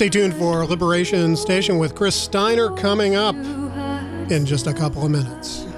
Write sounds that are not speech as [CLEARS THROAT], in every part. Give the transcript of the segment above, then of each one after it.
Stay tuned for Liberation Station with Chris Steiner coming up in just a couple of minutes.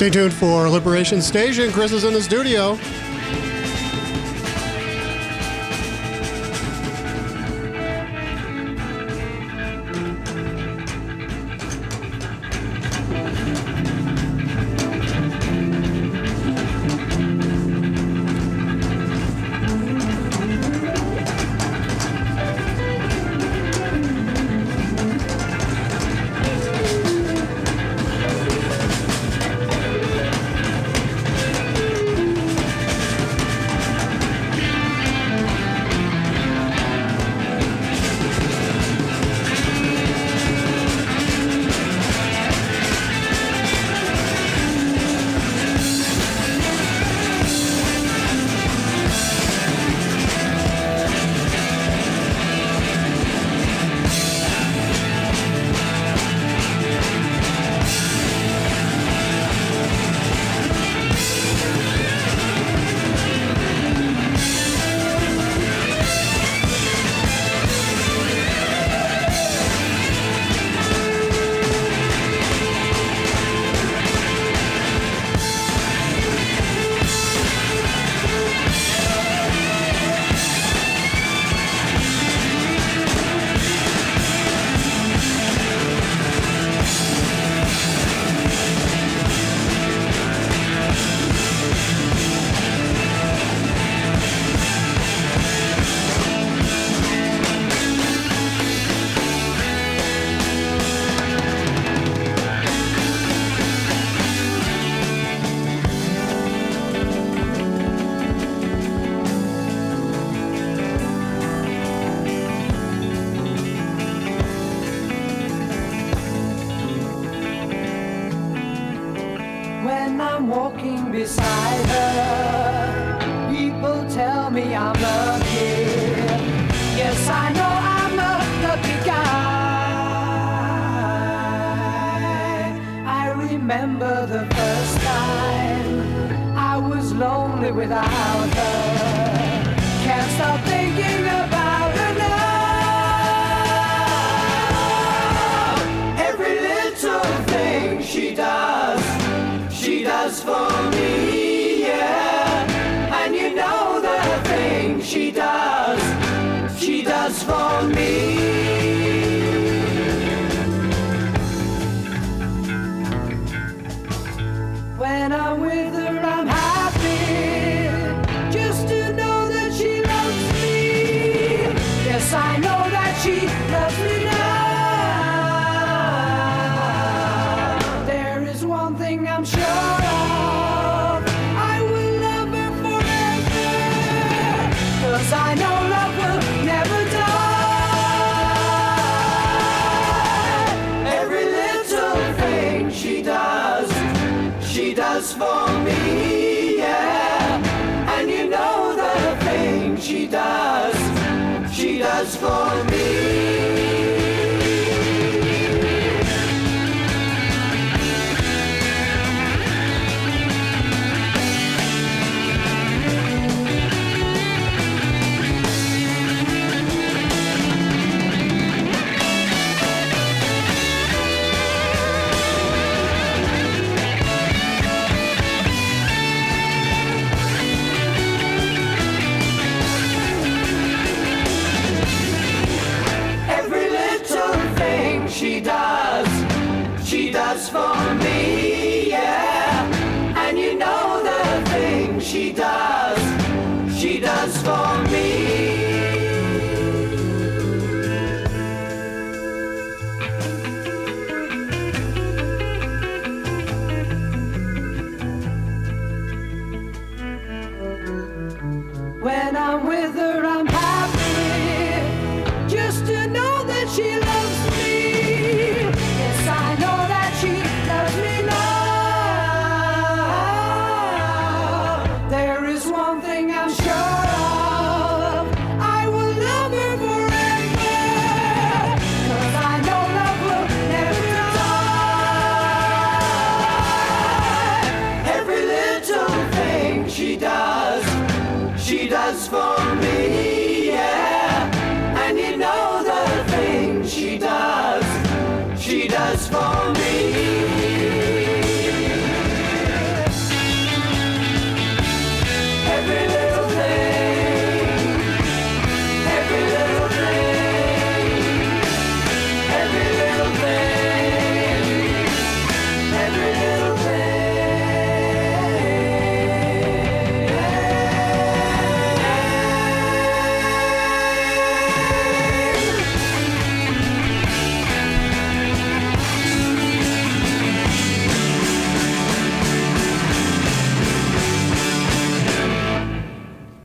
Stay tuned for Liberation Station. Chris is in the studio. when I'm walking beside her. People tell me I'm lucky. Yes, I know I'm a lucky guy. I remember the first time I was lonely without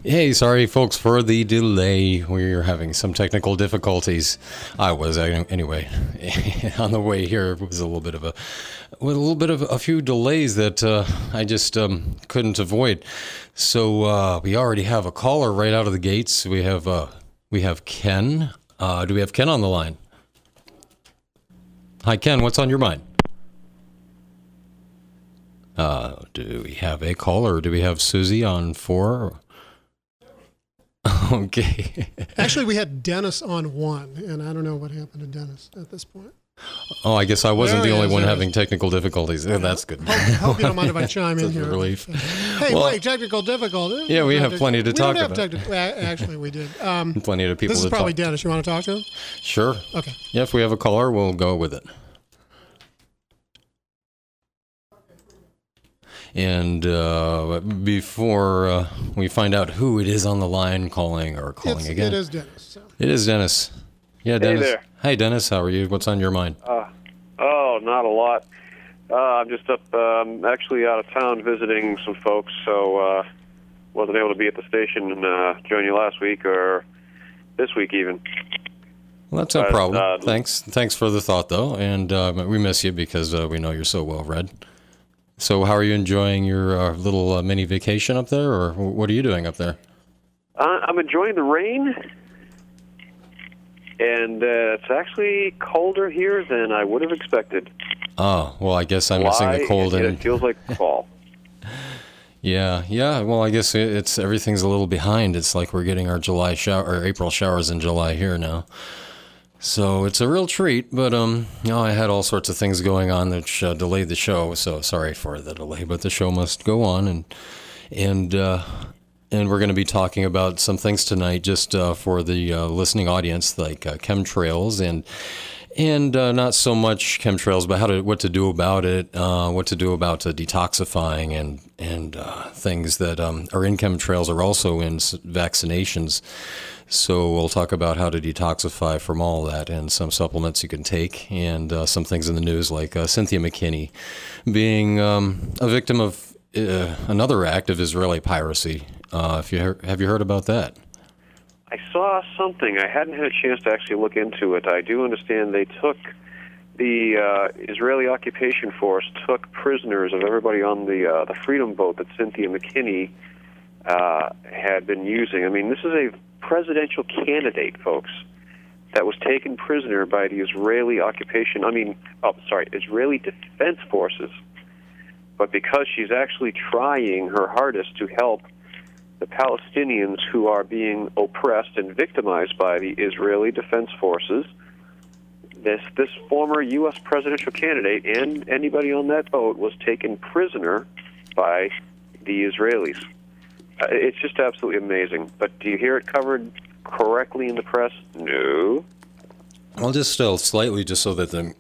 Hey, sorry, folks, for the delay. We're having some technical difficulties. I was uh, anyway [LAUGHS] on the way here. It was a little bit of a, with a little bit of a few delays that uh, I just um, couldn't avoid. So uh, we already have a caller right out of the gates. We have uh, we have Ken. Uh, do we have Ken on the line? Hi, Ken. What's on your mind? Uh, do we have a caller? Do we have Susie on four? [LAUGHS] Okay. Actually, we had Dennis on one, and I don't know what happened to Dennis at this point. Oh, I guess I wasn't There the only is, one having technical difficulties. Yeah, that's good. Hope, hope you don't mind if I [LAUGHS] chime in That's a here. relief. Hey, Well- wait, technical difficulty. Yeah, we have plenty to we talk about. actually, we did. Um, Plenty of people this is probably talk. Dennis. You want to talk to him? Sure. Okay. Yeah, if we have a caller, we'll go with it. And uh, before uh, we find out who it is on the line calling or calling It's, again, it is Dennis. So. It is Dennis. Yeah, Dennis. there. Hey, Dennis. How are you? What's on your mind? Uh, oh, not a lot. Uh, I'm just up, um, actually out of town visiting some folks, so uh, wasn't able to be at the station and uh, join you last week or this week even. Well, that's no problem. uh, Thanks. Thanks for the thought, though, and uh, we miss you because uh, we know you're so well read. So, how are you enjoying your uh, little uh, mini vacation up there, or what are you doing up there? Uh, I'm enjoying the rain, and uh, it's actually colder here than I would have expected. Oh, well, I guess I'm missing the cold and and it feels like fall. [LAUGHS] [LAUGHS] yeah, yeah. Well, I guess it's everything's a little behind. It's like we're getting our July shower or April showers in July here now. So it's a real treat, but um, you know, I had all sorts of things going on that uh, delayed the show. So sorry for the delay, but the show must go on, and and uh, and we're going to be talking about some things tonight, just uh, for the uh, listening audience, like uh, chemtrails and and uh, not so much chemtrails, but how to what to do about it, what to do about detoxifying and and things that um, are in chemtrails are also in vaccinations. So we'll talk about how to detoxify from all that and some supplements you can take and uh, some things in the news like uh, Cynthia McKinney being um, a victim of uh, another act of Israeli piracy. Uh, if you heard, have you heard about that? I saw something. I hadn't had a chance to actually look into it. I do understand they took the uh, Israeli occupation force took prisoners of everybody on the uh, the Freedom boat that Cynthia McKinney uh, had been using. I mean, this is a presidential candidate, folks, that was taken prisoner by the Israeli occupation. I mean, oh, sorry, Israeli Defense Forces. But because she's actually trying her hardest to help the Palestinians who are being oppressed and victimized by the Israeli Defense Forces. This this former U.S. presidential candidate and anybody on that boat was taken prisoner by the Israelis. Uh, it's just absolutely amazing. But do you hear it covered correctly in the press? No. Well, just still slightly, just so that the,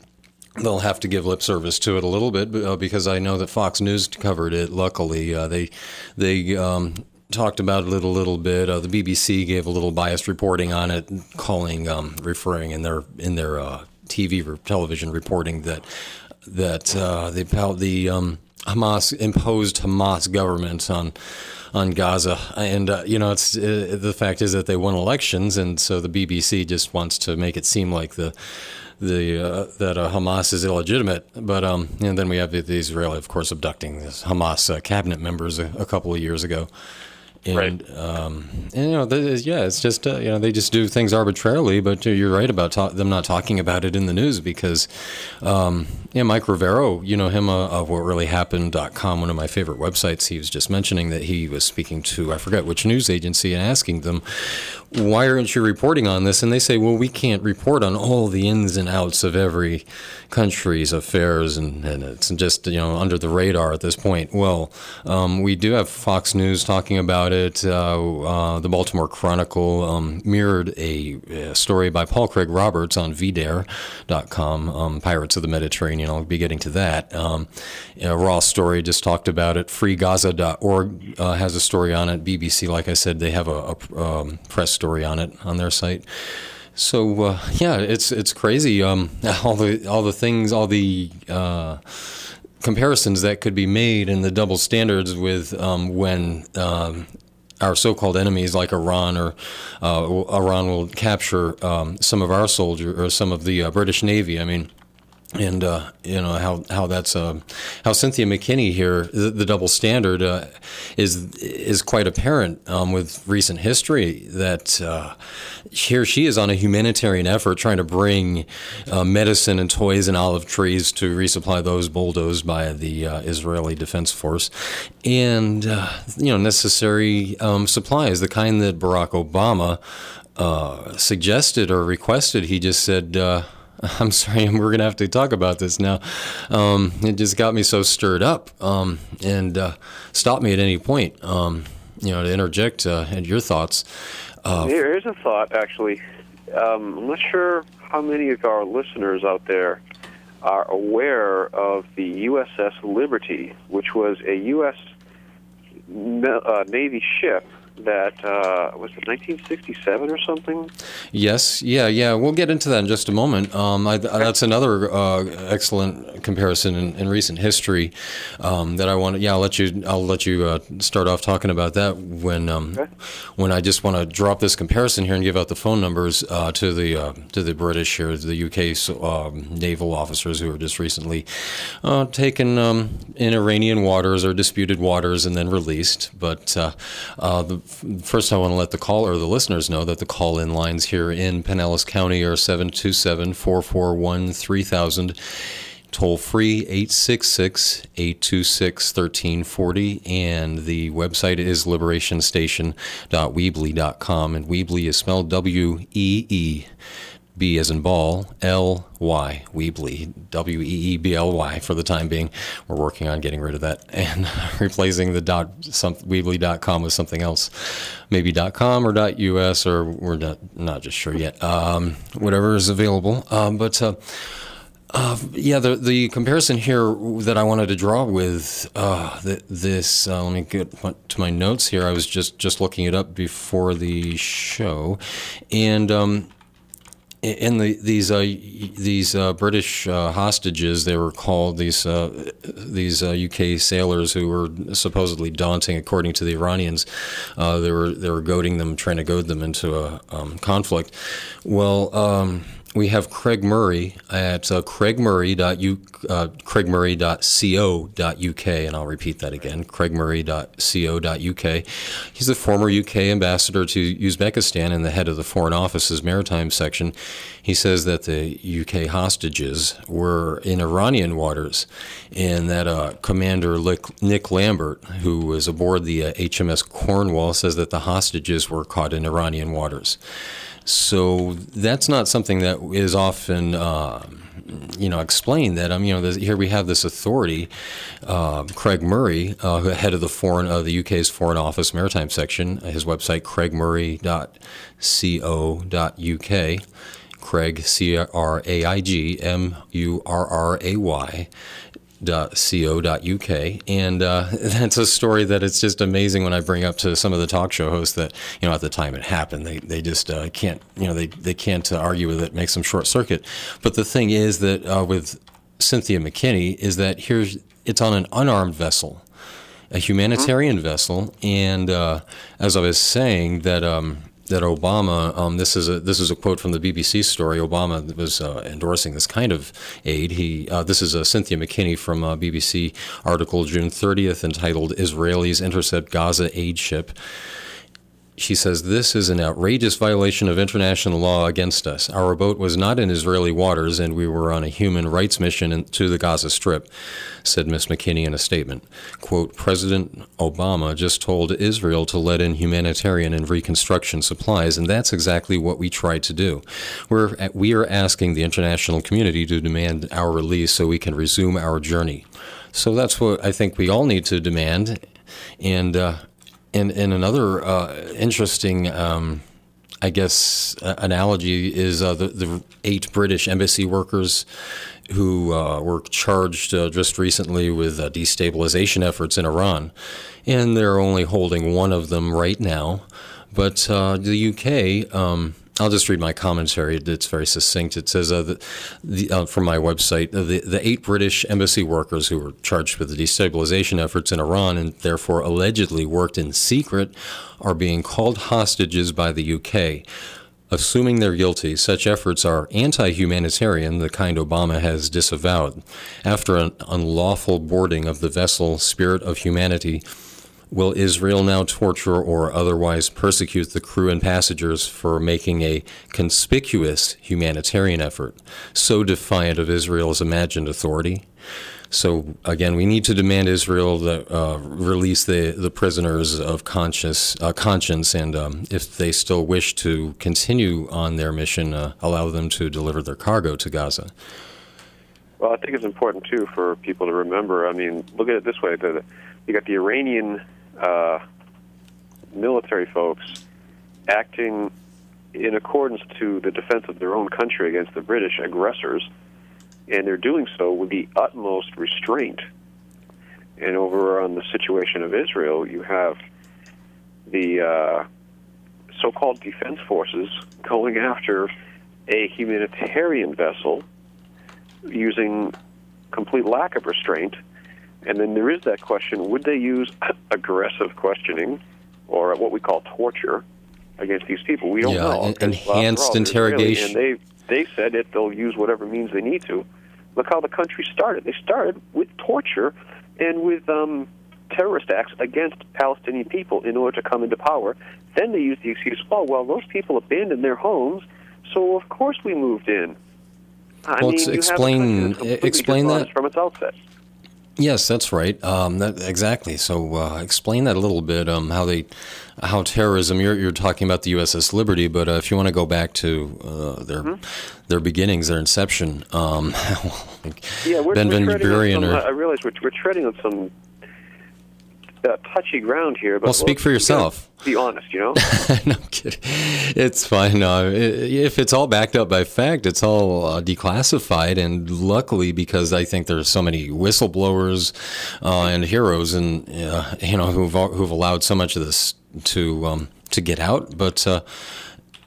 they'll have to give lip service to it a little bit, uh, because I know that Fox News covered it. Luckily, uh, they they um, talked about it a little bit. Uh, the BBC gave a little biased reporting on it, calling um, referring in their in their uh, TV or television reporting that that uh, the the um, Hamas imposed Hamas government on on Gaza, and uh, you know, it's uh, the fact is that they won elections, and so the BBC just wants to make it seem like the the uh, that uh, Hamas is illegitimate. But um, and then we have the, the Israeli, of course, abducting this Hamas uh, cabinet members a, a couple of years ago. And, um, and you know, yeah, it's just uh, you know they just do things arbitrarily. But you're right about ta- them not talking about it in the news because, um, yeah, Mike Rivero, you know him uh, of whatreallyhappened.com, one of my favorite websites. He was just mentioning that he was speaking to I forget which news agency and asking them, why aren't you reporting on this? And they say, well, we can't report on all the ins and outs of every country's affairs, and, and it's just you know under the radar at this point. Well, um, we do have Fox News talking about it. Uh, uh, the Baltimore Chronicle um, mirrored a, a story by Paul Craig Roberts on VDare.com, um, Pirates of the Mediterranean. I'll be getting to that. Um, raw story just talked about it. FreeGaza.org uh, has a story on it. BBC, like I said, they have a, a um, press story on it on their site. So uh, yeah, it's it's crazy. Um, [LAUGHS] all the all the things, all the uh, comparisons that could be made, and the double standards with um, when um, our so-called enemies like Iran or uh, Iran will capture um, some of our soldiers or some of the uh, British Navy. I mean and uh, you know how how that's uh, how Cynthia McKinney here the, the double standard uh, is is quite apparent um, with recent history that uh, here she is on a humanitarian effort trying to bring uh, medicine and toys and olive trees to resupply those bulldozed by the uh, Israeli Defense Force. And you know necessary um, supplies the kind that Barack Obama suggested or requested. He just said [LAUGHS] I'm sorry, [LAUGHS] we're going to have to talk about this now. Um, it just got me so stirred up um, and uh, stop me at any point, um, you know, to interject uh, and your thoughts. Uh, Here's a thought, actually. Um, I'm not sure how many of our listeners out there are aware of the USS Liberty, which was a U.S. uh, Navy ship that uh, was it 1967 or something. Yes, yeah, yeah. We'll get into that in just a moment. Um, I, that's another uh, excellent comparison in, in recent history um, that I want. Yeah, I'll let you. I'll let you uh, start off talking about that when um, Okay. when I just want to drop this comparison here and give out the phone numbers uh, to the uh, to the British here, the UK so, um, naval officers who were just recently uh, taken um, in Iranian waters or disputed waters and then released. But uh, uh, the first, I want to let the caller or the listeners know that the call in lines here in Pinellas County are 727 441 3000. toll free 866 826 1340. And the website is liberationstation.weebly.com. And Weebly is spelled W E E. B as in ball, L Y, Weebly, W E E B L Y for the time being. We're working on getting rid of that [LAUGHS] and replacing the dot some, Weebly.com with something else, maybe dot .com or dot .us or we're not, not just sure yet. Um, whatever is available. Um, but uh, uh, yeah, the the comparison here that I wanted to draw with uh, the, this. Uh, let me get to my notes here. I was just just looking it up before the show, and um, in the, these uh, these uh, British uh, hostages, they were called these uh, these UK uh, sailors who were supposedly daunting, according to the Iranians. Uh, they were they were goading them, trying to goad them into a um, conflict. Well. Um, we have Craig Murray at uh, craigmurray.u, uh, craigmurray.co.uk, and I'll repeat that again, craigmurray.co.uk. He's the former UK ambassador to Uzbekistan and the head of the Foreign Office's maritime section. He says that the UK hostages were in Iranian waters, and that uh, Commander Nick Lambert, who was aboard the HMS uh, Cornwall, says that the hostages were caught in Iranian waters. So that's not something that is often. Uh, you know, explained that. Um, you know, here we have this authority, uh, Craig Murray, uh, head of the foreign of the UK's Foreign Office Maritime Section. His website, craigmurray.co.uk. Craig, C R A I G M U R R A Y co.uk and uh, that's a story that it's just amazing when I bring up to some of the talk show hosts that you know at the time it happened they they just uh, can't you know they they can't uh, argue with it makes them short circuit but the thing is that uh, with Cynthia McKinney is that here's it's on an unarmed vessel a humanitarian mm-hmm. vessel and uh, as I was saying that um, that Obama, um, this is a this is a quote from the BBC story. Obama was uh, endorsing this kind of aid. He uh, this is a Cynthia McKinney from a BBC article June 30th entitled "Israelis Intercept Gaza Aid Ship." She says, This is an outrageous violation of international law against us. Our boat was not in Israeli waters, and we were on a human rights mission to the Gaza Strip, said Ms. McKinney in a statement. Quote, President Obama just told Israel to let in humanitarian and reconstruction supplies, and that's exactly what we tried to do. We're, we are asking the international community to demand our release so we can resume our journey. So that's what I think we all need to demand. And, uh, and, and another uh, interesting, um, I guess, uh, analogy is uh, the, the eight British embassy workers who uh, were charged uh, just recently with uh, destabilization efforts in Iran. And they're only holding one of them right now. But the UK, um, I'll just read my commentary. It's very succinct. It says uh, the, the, uh, from my website uh, the, the eight British embassy workers who were charged with the destabilization efforts in Iran and therefore allegedly worked in secret are being called hostages by the UK. Assuming they're guilty, such efforts are anti humanitarian, the kind Obama has disavowed. After an unlawful boarding of the vessel Spirit of Humanity, Will Israel now torture or otherwise persecute the crew and passengers for making a conspicuous humanitarian effort, so defiant of Israel's imagined authority? So again, we need to demand Israel that, uh, release the, the prisoners of conscious, uh, conscience, and um, if they still wish to continue on their mission, uh, allow them to deliver their cargo to Gaza. Well, I think it's important too for people to remember. I mean, look at it this way: that you got the Iranian uh, military folks acting in accordance to the defense of their own country against the British aggressors, and they're doing so with the utmost restraint. And over on the situation of Israel, you have the uh, so called defense forces going after a humanitarian vessel using complete lack of restraint and then there is that question would they use [COUGHS] aggressive questioning or what we call torture against these people? We don't yeah, know. enhanced all, interrogation. and they, they said that they'll use whatever means they need to. Look how the country started. They started with torture and with um, terrorist acts against Palestinian people in order to come into power. Then they used the excuse, oh, well, those people abandoned their homes, so of course we moved in. I Well, mean, ex- you have a explain- country that's completely explain that. from its outset. Yes, that's right. Um, that, exactly. So uh, explain that a little bit. Um, how they, how terrorism. You're you're talking about the USS Liberty, but uh, if you want to go back to uh, their Mm-hmm. their beginnings, their inception, um, [LAUGHS] Yeah, we're, Ben we're Van treading on some, or- I realize we're, we're treading on some uh, touchy ground here. But Well, speak for yourself. Be honest, you know. [LAUGHS] no I'm kidding. It's fine. If it's all backed up by fact, it's all uh, declassified. And luckily, because I think there's so many whistleblowers uh, and heroes, and uh, you know who've who've allowed so much of this to um, to get out. But uh,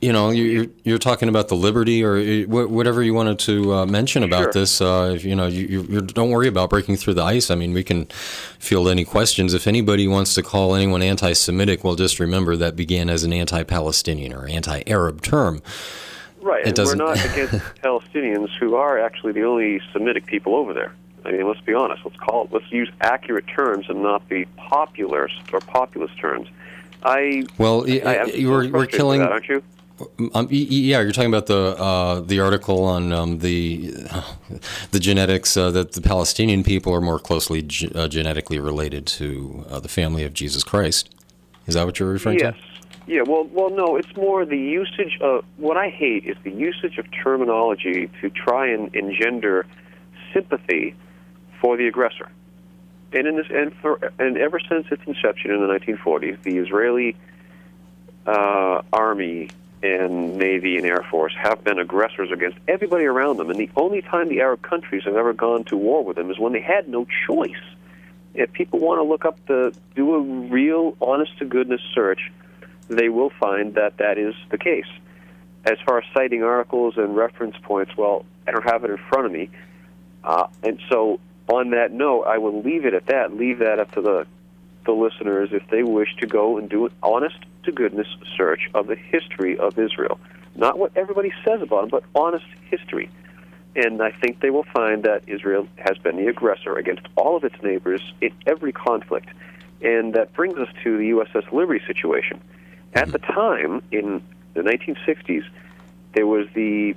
you know, you- you're you're talking about the liberty or uh, whatever you wanted to uh, mention about Sure. this. Uh, if, you know, you, you, don't worry about breaking through the ice. I mean, we can field any questions. If anybody wants to call anyone anti-Semitic, well, just remember that began as an anti-Palestinian or anti-Arab term. Right, It and we're doesn't- [LAUGHS] against Palestinians who are actually the only Semitic people over there. I mean, let's be honest. Let's call it. Let's use accurate terms and not the popular or populist terms. I Well, I, y- you were, we're killing. that, aren't you? Um, yeah, you're talking about the uh, the article on um, the [LAUGHS] the genetics uh, that the Palestinian people are more closely ge- uh, genetically related to uh, the family of Jesus Christ. Is that what you're referring Yes. to? Yes. Yeah. Well, well, no. It's more the usage of what I hate is the usage of terminology to try and engender sympathy for the aggressor. And in this, and for, and ever since its inception in the 1940s, the Israeli uh, army and navy and air force have been aggressors against everybody around them. And the only time the Arab countries have ever gone to war with them is when they had no choice. If people want to look up the, do a real, honest to goodness search, they will find that that is the case. As far as citing articles and reference points, well, I don't have it in front of me. Uh, and so, on that note, I will leave it at that. Leave that up to the the listeners if they wish to go and do an honest to goodness search of the history of Israel. Not what everybody says about them, but honest history. And I think they will find that Israel has been the aggressor against all of its neighbors in every conflict. And that brings us to the USS Liberty situation. At the time, in the 1960s, there was the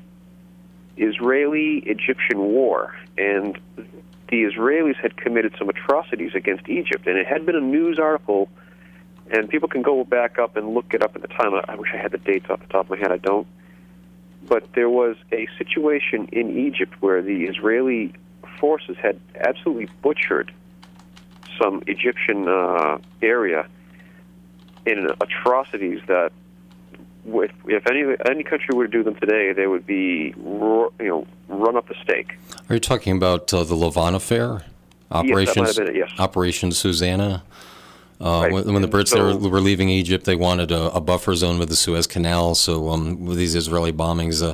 Israeli Egyptian War, and the Israelis had committed some atrocities against Egypt, and it had been a news article. And people can go back up and look it up at the time. I wish I had the dates off the top of my head. I don't. But there was a situation in Egypt where the Israeli forces had absolutely butchered some Egyptian uh, area in atrocities that, if, if any any country were to do them today, they would be you know run up the stake. Are you talking about uh, the Lavon affair? Operation, have been it, yes. Operation Susanna. Uh, Right. when, when the Brits so- were, were leaving Egypt, they wanted a, a buffer zone with the Suez Canal. So um, with these Israeli bombings uh,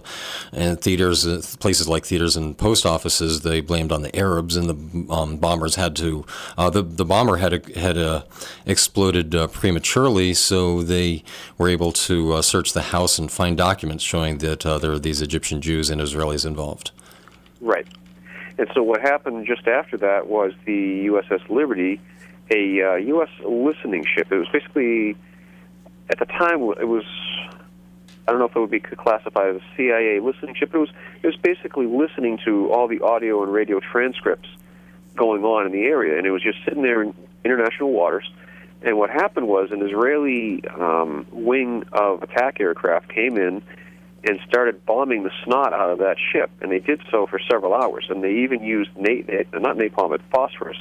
and theaters, uh, places like theaters and post offices, they blamed on the Arabs, and the um, bombers had to. Uh, the the bomber had had uh, exploded uh, prematurely, so they were able to uh, search the house and find documents showing that uh, there were these Egyptian Jews and Israelis involved. Right. And so what happened just after that was the USS Liberty, a uh, U.S. listening ship. It was basically, at the time, it was. I don't know if it would be classified as a CIA listening ship. It was. It was basically listening to all the audio and radio transcripts going on in the area, and it was just sitting there in international waters. And what happened was an Israeli um, wing of attack aircraft came in and started bombing the snot out of that ship, and they did so for several hours. And they even used na- not napalm, but phosphorus.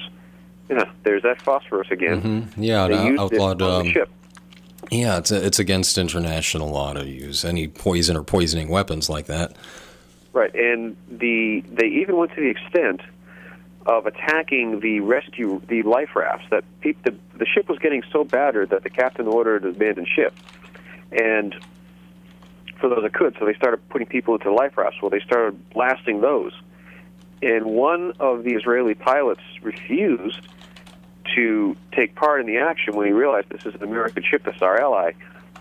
Yeah, there's that phosphorus again. hmm Yeah, They used outlawed. it on the um, ship. Yeah, it's it's against international law to use any poison or poisoning weapons like that. Right, and the they even went to the extent of attacking the rescue, the life rafts. That peop the the ship was getting so battered that the captain ordered an abandoned ship, and for those that could, so they started putting people into life rafts. Well, they started blasting those, and one of the Israeli pilots refused to take part in the action when he realized this is an American ship, this is our ally.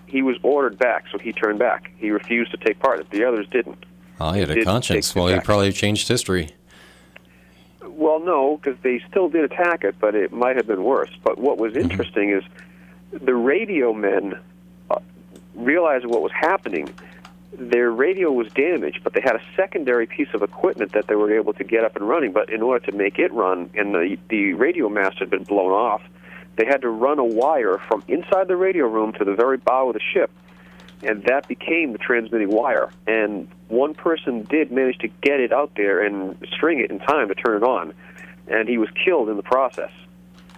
He was ordered back, so he turned back. He refused to take part. The others didn't. Oh, he had a conscience. Well, he probably changed history. Well, no, because they still did attack it, but it might have been worse. But what was interesting is the radio men uh, realized what was happening. Their radio was damaged, but they had a secondary piece of equipment that they were able to get up and running. But in order to make it run, and the the radio mast had been blown off, they had to run a wire from inside the radio room to the very bow of the ship, and that became the transmitting wire. And one person did manage to get it out there and string it in time to turn it on, and he was killed in the process.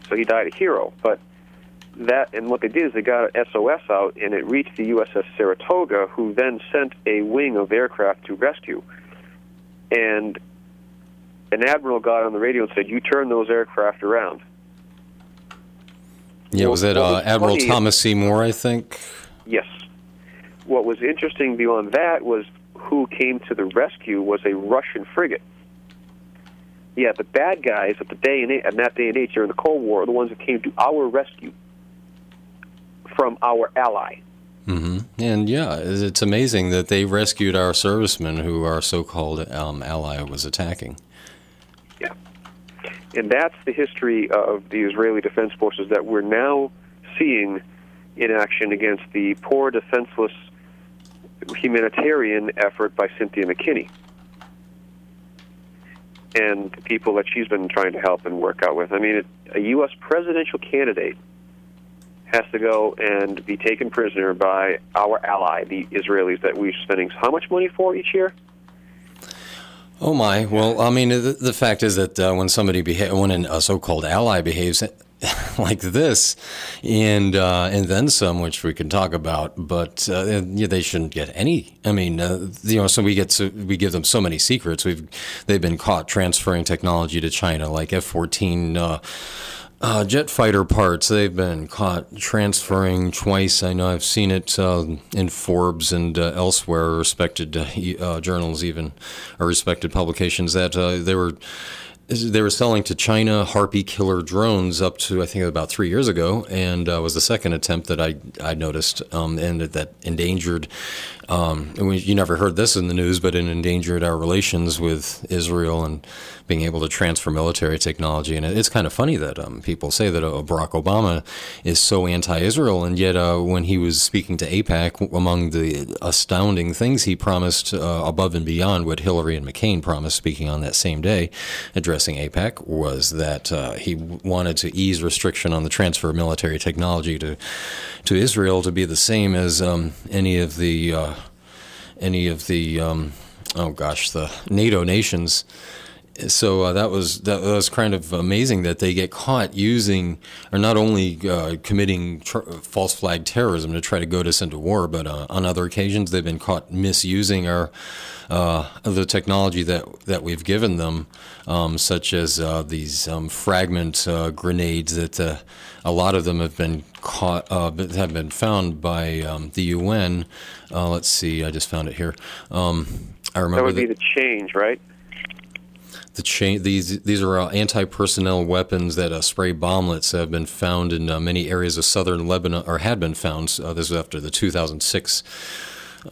So he died a hero, but that and what they did is they got a SOS out and it reached the USS Saratoga, who then sent a wing of aircraft to rescue. And an admiral got on the radio and said, "You turn those aircraft around." Yeah, was that uh, Admiral Thomas Seymour? I think. Yes. What was interesting beyond that was who came to the rescue was a Russian frigate. Yeah, the bad guys at the day and at that day and age during the Cold War are the ones that came to our rescue from our ally. hmm And yeah, it's it's amazing that they rescued our servicemen who our so-called um, ally was attacking. Yeah. And that's the history of the Israeli Defense Forces that we're now seeing in action against the poor, defenseless humanitarian effort by Cynthia McKinney and the people that she's been trying to help and work out with. I mean, a U.S. presidential candidate has to go and be taken prisoner by our ally, the Israelis, that we're spending how much money for each year? Oh my! Well, I mean, the, the fact is that uh, when somebody beha- when an, a so-called ally behaves [LAUGHS] like this, and uh, and then some, which we can talk about, but uh, they shouldn't get any. I mean, uh, you know, so we get so, we give them so many secrets. We've they've been caught transferring technology to China, like F-14. Uh, uh, jet fighter parts, they've been caught transferring twice. I know I've seen it uh, in Forbes and uh, elsewhere, respected uh, uh, journals, even, or respected publications, that uh, they were. They were selling to China Harpy killer drones up to I think about three years ago, and was the second attempt that I I noticed, um, and that endangered. Um, we, you never heard this in the news, but it endangered our relations with Israel and being able to transfer military technology. And it, it's kind of funny that um, people say that uh, Barack Obama is so anti-Israel, and yet uh, when he was speaking to AIPAC, among the astounding things he promised uh, above and beyond what Hillary and McCain promised, speaking on that same day, addressing AIPAC, was that uh, he wanted to ease restriction on the transfer of military technology to to Israel to be the same as um, any of the uh, any of the um, oh gosh the NATO nations. So uh, that was that was kind of amazing that they get caught using or not only uh, committing tr- false flag terrorism to try to goad us into war, but uh, on other occasions they've been caught misusing our uh, the technology that that we've given them, um, such as uh, these um, fragment uh, grenades that a lot of them have been caught have been found by um, the UN. Uh, let's see, I just found it here. Um, I That remember would be the change, right? the cha- these these are uh, anti-personnel weapons that uh, spray bomblets have been found in uh, many areas of southern Lebanon or had been found. Uh, this was after the 2006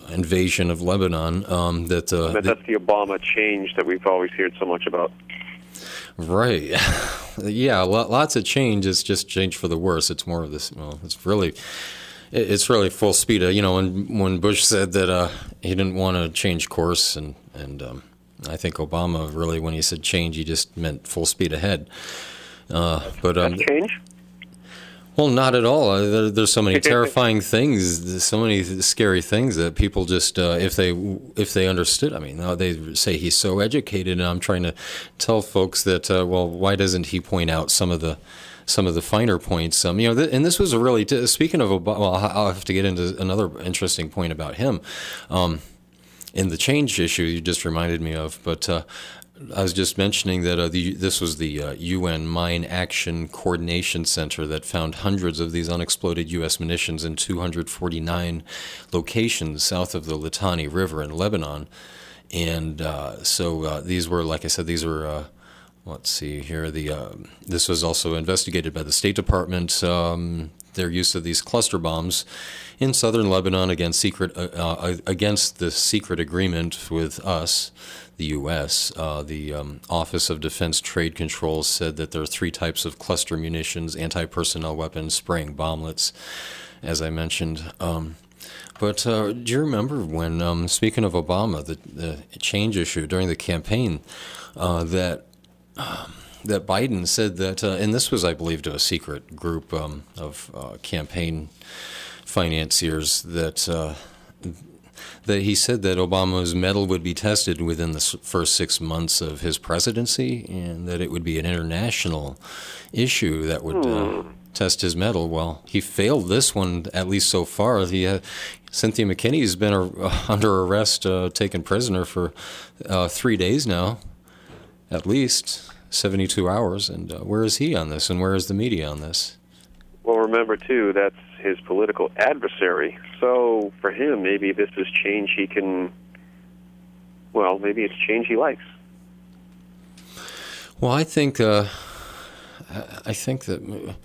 invasion of Lebanon. Um, that uh, That, the- that's the Obama change that we've always heard so much about. Right. [LAUGHS] yeah, lo- lots of change. It's just change for the worse. It's more of this. Well, it's really, it's really full speed. Uh, you know, when when Bush said that uh, he didn't want to change course, and and um, I think Obama really, when he said change, he just meant full speed ahead. Uh, but um, change? well, not at all. Uh, there, there's so many [LAUGHS] terrifying things, so many scary things that people just, uh, if they if they understood. I mean, they say he's so educated, and I'm trying to tell folks that, uh, well, why doesn't he point out some of the some of the finer points? Um, you know, th- and this was a really t- speaking of Obama. Well, I'll have to get into another interesting point about him. Um, in the change issue you just reminded me of, but uh, I was just mentioning that uh, the, this was the uh, UN Mine Action Coordination Center that found hundreds of these unexploded U.S. munitions in 249 locations south of the Litani River in Lebanon. And uh, so uh, these were, like I said, these were. Let's see here. The uh, this was also investigated by the State Department. Um, their use of these cluster bombs in southern Lebanon against secret uh, uh, against the secret agreement with us, the U.S. Uh, the um, Office of Defense Trade Control said that there are three types of cluster munitions: anti-personnel weapons, spraying bomblets, as I mentioned. Um, But uh, do you remember when, um, speaking of Obama, the, the change issue during the campaign, uh, that um, that Biden said that, uh, and this was, I believe, to a secret group um, of uh, campaign financiers that uh, that he said that Obama's mettle would be tested within the first six months of his presidency, and that it would be an international issue that would uh, hmm. test his mettle. Well, he failed this one at least so far. He, uh, Cynthia McKinney has been uh, [LAUGHS] under arrest, uh, taken prisoner for uh, three days now, at least 72 hours. And uh, where is he on this, and where is the media on this? Well, remember too, that's his political adversary. So for him, maybe this is change he can. Well, maybe it's change he likes. Well, I think uh, I think that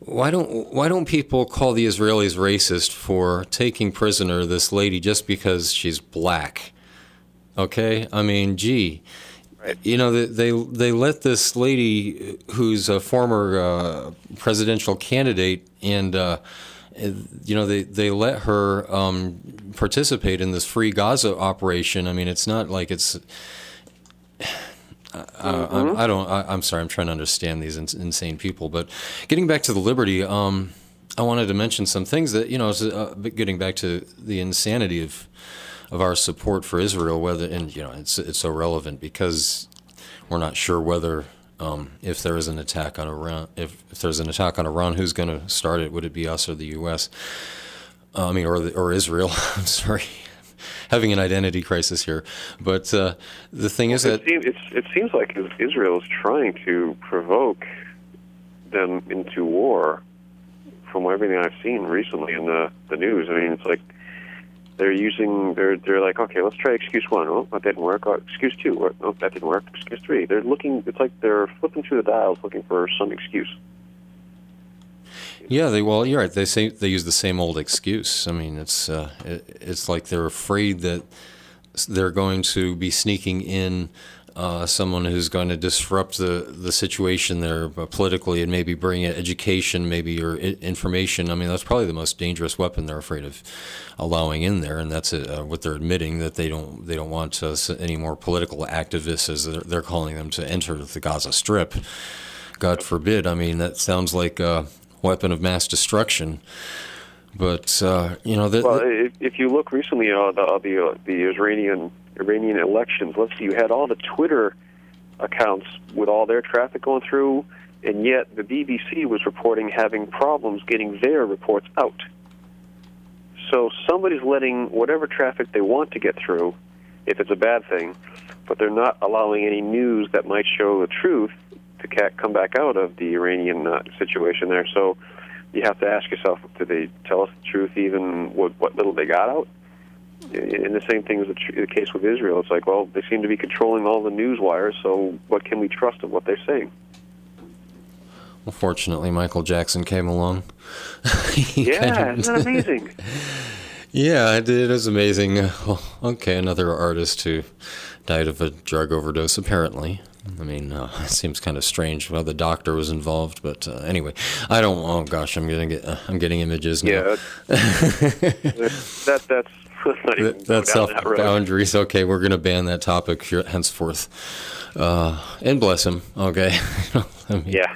why don't why don't people call the Israelis racist for taking prisoner this lady just because she's black? Okay, I mean, gee, Right. You know, they they let this lady who's a former uh, presidential candidate, and uh, you know they they let her um, participate in this free Gaza operation. I mean, it's not like it's. Uh, mm-hmm. I, I, don't. I, am sorry. I'm trying to understand these in, insane people. But getting back to the Liberty, um, I wanted to mention some things that you know. Uh, getting back to the insanity of of our support for Israel, whether and you know it's it's so relevant because we're not sure whether um, if there is an attack on Iran, if, if there's an attack on Iran, who's going to start it? Would it be us or the U.S.? Uh, I mean, or the, or Israel? [LAUGHS] I'm sorry, having an identity crisis here. But uh, the thing is it that seems, it seems like Israel is trying to provoke them into war. From everything I've seen recently in the the news, I mean, it's like they're using they're they're like okay let's try excuse one. Oh that didn't work. Oh, excuse two. Oh that didn't work. Excuse three. They're looking it's like they're flipping through the dials looking for some excuse. Yeah they well you're right. They say they use the same old excuse. I mean it's uh, it, it's like they're afraid that they're going to be sneaking in uh, someone who's going to disrupt the, the situation there uh, politically and maybe bring education, maybe or information. I mean, that's probably the most dangerous weapon they're afraid of allowing in there, and that's uh, what they're admitting that they don't they don't want uh, any more political activists, as they're, they're, calling them, to enter the Gaza Strip. God forbid. I mean, that sounds like a weapon of mass destruction. But uh, you know, the, well, if, if you look recently, uh, the the, the Iranian Iranian elections. Let's see, you had all the Twitter accounts with all their traffic going through, and yet the BBC was reporting having problems getting their reports out. So somebody's letting whatever traffic they want to get through, if it's a bad thing, but they're not allowing any news that might show the truth to come back out of the Iranian uh, situation there. So you have to ask yourself, do they tell us the truth even what, what little they got out? And the same thing is the, case with Israel. It's like, well, they seem to be controlling all the news wires, so what can we trust of what they're saying? Well, fortunately, Michael Jackson came along. [LAUGHS] yeah, isn't that [LAUGHS] amazing? yeah, it, is amazing. [LAUGHS] Well, okay, another artist who died of a drug overdose, apparently. I mean, uh, it seems kind of strange. Well, the doctor was involved, but uh, anyway, I don't. Oh gosh, I'm gonna get. Uh, I'm getting images now. Yeah, that that's that, that's self that boundaries. Okay, we're going to ban that topic henceforth. Uh, and bless him. Okay. [LAUGHS] I mean, yeah.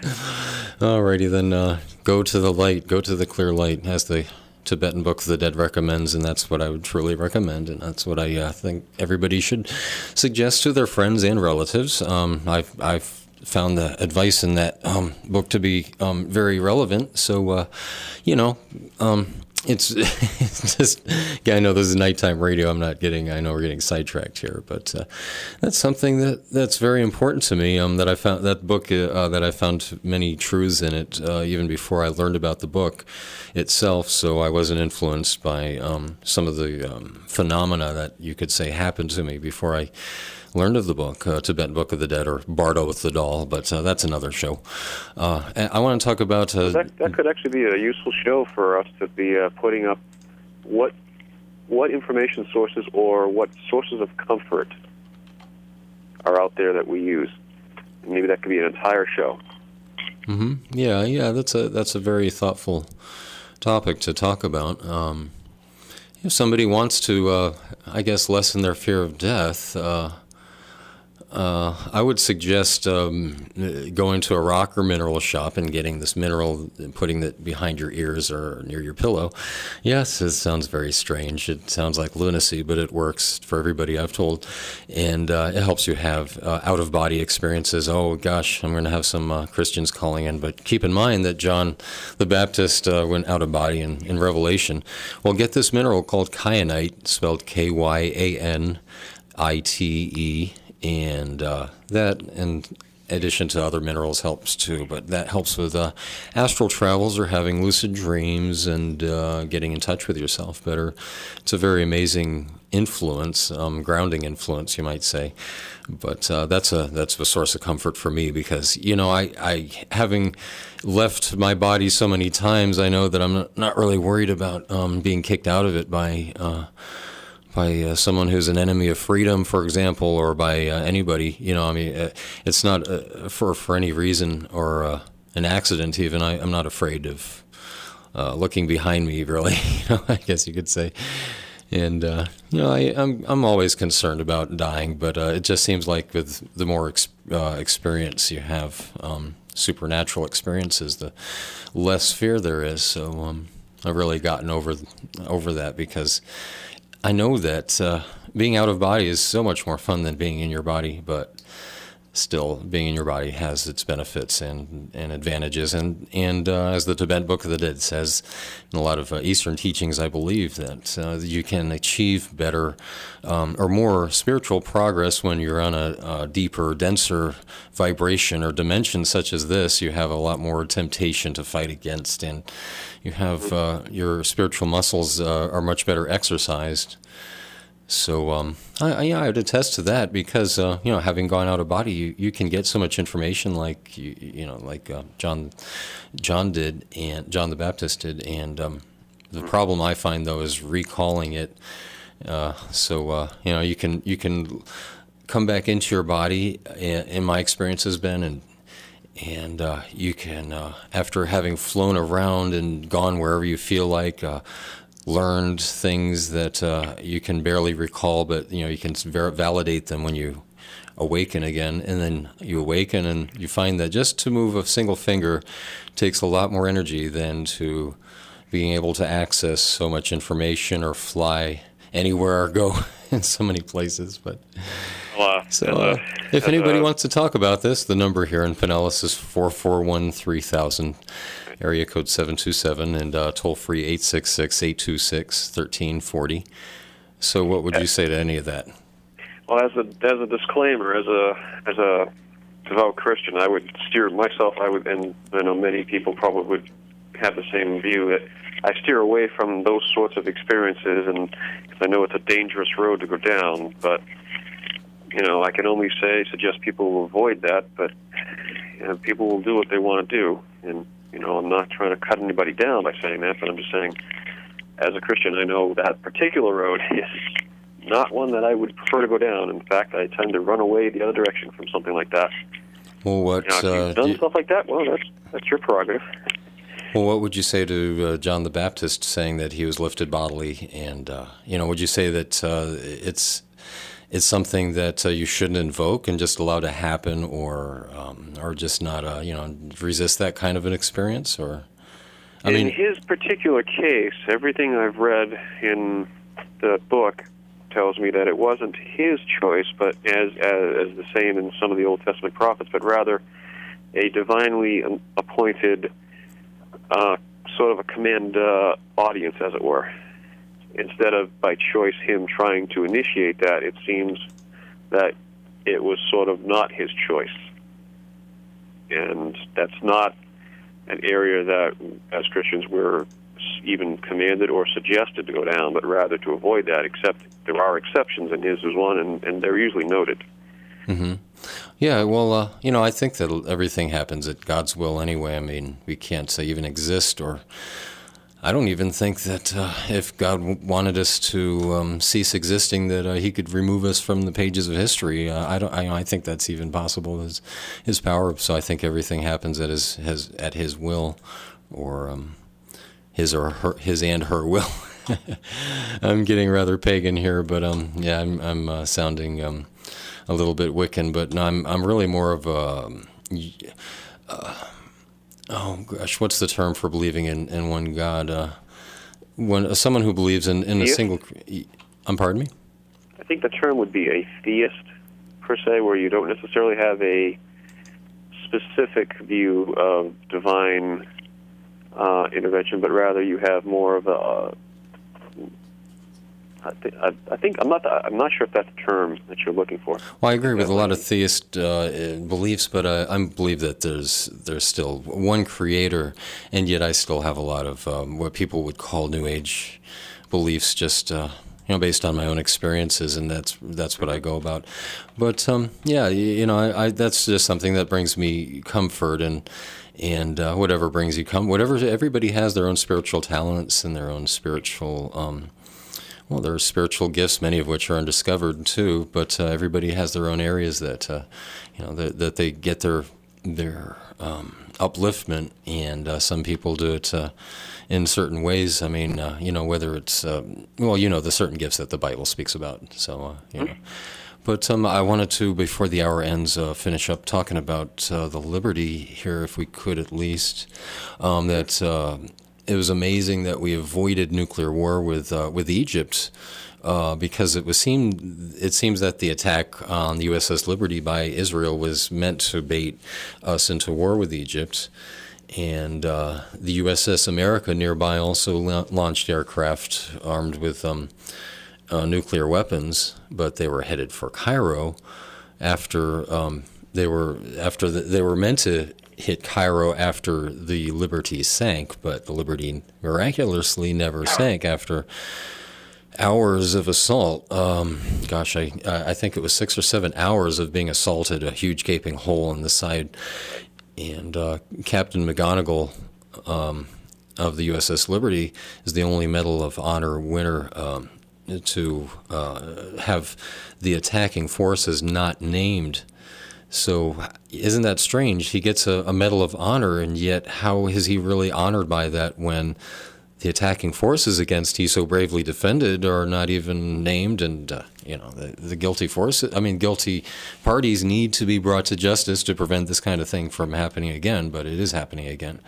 Alrighty then. Uh, go to the light. Go to the clear light, as the Tibetan Book of the Dead recommends, and that's what I would truly recommend, and that's what I uh, think everybody should suggest to their friends and relatives. Um, I've I've found the advice in that um, book to be um, very relevant. So, uh, you know, um, it's, [LAUGHS] it's just yeah, I know this is nighttime radio. I'm not getting. I know we're getting sidetracked here, but uh, that's something that that's very important to me. Um, that I found that book uh, that I found many truths in it uh, even before I learned about the book itself. So I wasn't influenced by um, some of the um, phenomena that you could say happened to me before I learned of the book, uh, Tibetan Book of the Dead, or Bardo Thodol, but uh, that's another show. Uh, I want to talk about. Uh, that, that, could actually be a useful show for us to be uh, putting up what what information sources or what sources of comfort are out there that we use. Maybe that could be an entire show. Mm-hmm. Yeah, yeah, that's a that's a very thoughtful topic to talk about. Um, if somebody wants to, uh, I guess, lessen their fear of death, uh, I would suggest um, going to a rock or mineral shop and getting this mineral and putting it behind your ears or near your pillow. Yes, it sounds very strange. It sounds like lunacy, but it works for everybody I've told. And uh, it helps you have uh, out of body experiences. Oh, gosh, I'm going to have some uh, Christians calling in. But keep in mind that John the Baptist uh, went out of body in, in Revelation. Well, get this mineral called kyanite, spelled K Y A N I T E and uh, that in addition to other minerals helps too but that helps with uh, astral travels or having lucid dreams and uh, getting in touch with yourself better. It's a very amazing influence um, grounding influence you might say. But uh, that's a that's a source of comfort for me because you know I, I having left my body so many times I know that I'm not, really worried about um, being kicked out of it by uh, by uh, someone who's an enemy of freedom, for example, or by uh, anybody. You know, I mean, uh, it's not uh, for for any reason or uh, an accident. Even I, am not afraid of looking behind me. [LAUGHS] Really, you know, I guess you could say. And you know, I, am I'm, I'm always concerned about dying, but it just seems like with the more ex- experience you have, um, supernatural experiences, the less fear there is. So um, I've really gotten over over that because I know that uh, being out of body is so much more fun than being in your body, but still, being in your body has its benefits and, and advantages. And, and uh, as the Tibet Book of the Dead says, in a lot of uh, Eastern teachings, I believe that uh, you can achieve better um, or more spiritual progress when you're on a, a, deeper, denser vibration or dimension such as this. You have a lot more temptation to fight against and you have uh, your spiritual muscles uh, are much better exercised. So um, I, yeah, I would attest to that because uh, you know, having gone out of body, you, you can get so much information, like you, you know, like uh, John, John did, and John the Baptist did, and um, the problem I find though is recalling it. Uh, so uh, you know, you can you can come back into your body. In my experience has been, and and uh, you can, uh, after having flown around and gone wherever you feel like, uh, learned things that uh, you can barely recall, but you know you can ver- validate them when you awaken again, and then you awaken and you find that just to move a single finger takes a lot more energy than to being able to access so much information or fly anywhere or go [LAUGHS] in so many places, but. Uh, so, uh, if anybody wants to talk about this, the number here in Pinellas is 441 3000, area code 727, and uh, toll free 866 826 1340. So, what would you say to any of that? Well, as a as a disclaimer, as a as a devout Christian, I would steer myself. I would, and I know many people probably would have the same view that I steer away from those sorts of experiences, and I know it's a dangerous road to go down. But you know, I can only say suggest people avoid that, but you know, people will do what they want to do, and you know, I'm not trying to cut anybody down by saying that, but I'm just saying, as a Christian, I know that particular road [LAUGHS] is not one that I would prefer to go down. In fact, I tend to run away the other direction from something like that. Well, what you know, uh, done you, stuff like that, well, that's that's your prerogative. well, what would you say to uh, John the Baptist saying that he was lifted bodily, and uh, you know, would you say that uh, it's it's something that uh, you shouldn't invoke and just allow to happen, or um, or just not, uh, you know, resist that kind of an experience, or I in mean, his particular case, everything I've read in the book tells me that it wasn't his choice, but as as, as the same in some of the Old Testament prophets, but rather a divinely appointed uh, sort of a command uh, audience, as it were instead of by choice him trying to initiate that, it seems that it was sort of not his choice. And that's not an area that, as Christians, we're even commanded or suggested to go down, but rather to avoid that, except there are exceptions, and his is one, and, and they're usually noted. Mm-hmm. Yeah, well, uh, you know, I think that everything happens at God's will anyway. I mean, we can't say even exist or I don't even think that uh, if God wanted us to um, cease existing, that uh, He could remove us from the pages of history. Uh, I don't. I, I, think that's even possible. His His power. So I think everything happens at His, at His will, or um, his or her, his and her will. [LAUGHS] I'm getting rather pagan here, but um, yeah, I'm I'm uh, sounding um, a little bit Wiccan, but no, I'm I'm really more of a. Oh gosh, what's the term for believing in, in one God? Uh, when uh, someone who believes in, in a single. I'm pardon me. I think the term would be a theist per se, where you don't necessarily have a specific view of divine uh, intervention, but rather you have more of a. I, th- I, I think I'm not. I'm not sure if that's the term that you're looking for. Well, I agree with a lot of theist uh, beliefs, but uh, I believe that there's there's still one creator, and yet I still have a lot of um, what people would call New Age beliefs, just uh, you know, based on my own experiences, and that's that's what I go about. But um, yeah, you know, I, I, that's just something that brings me comfort and. And uh, whatever brings you come, whatever everybody has their own spiritual talents and their own spiritual um, well, there are spiritual gifts, many of which are undiscovered too. But uh, everybody has their own areas that uh, you know that, that they get their their um, upliftment, and uh, some people do it uh, in certain ways. I mean, uh, you know, whether it's um, well, you know, the certain gifts that the Bible speaks about. So uh, you know. But um, I wanted to, before the hour ends, uh, finish up talking about uh, the liberty here, if we could at least. Um, that uh, it was amazing that we avoided nuclear war with uh, with Egypt. Uh, because it was seemed it seems that the attack on the USS Liberty by Israel was meant to bait us into war with Egypt, and uh, the USS America nearby also la- launched aircraft armed with um, uh, nuclear weapons, but they were headed for Cairo after um, they were after the, they were meant to hit Cairo after the Liberty sank, but the Liberty miraculously never sank after hours of assault. Um, gosh, I I think it was six or seven hours of being assaulted, a huge gaping hole in the side, and uh, Captain McGonagle. Um, of the USS Liberty is the only Medal of Honor winner um, to uh, have the attacking forces not named. So, isn't that strange? He gets a, a, Medal of Honor, and yet, how is he really honored by that when the attacking forces against he so bravely defended are not even named? And, uh, you know, the, the guilty forces, I mean, guilty parties need to be brought to justice to prevent this kind of thing from happening again, but it is happening again.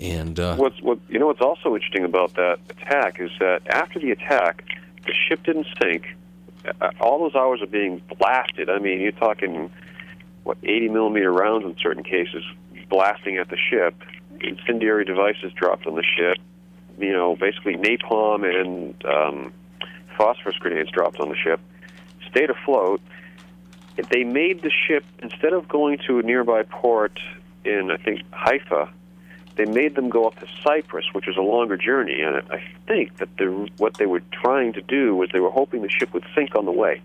And uh, what's what you know what's also interesting about that attack is that after the attack, the ship didn't sink. All those hours of being blasted. I mean, you're talking what 80 millimeter rounds in certain cases blasting at the ship. Incendiary devices dropped on the ship. You know, basically napalm and um, phosphorus grenades dropped on the ship. Stayed afloat. They made the ship instead of going to a nearby port in I think Haifa they made them go up to Cyprus, which was a longer journey. And I think that the, what they were trying to do was they were hoping the ship would sink on the way,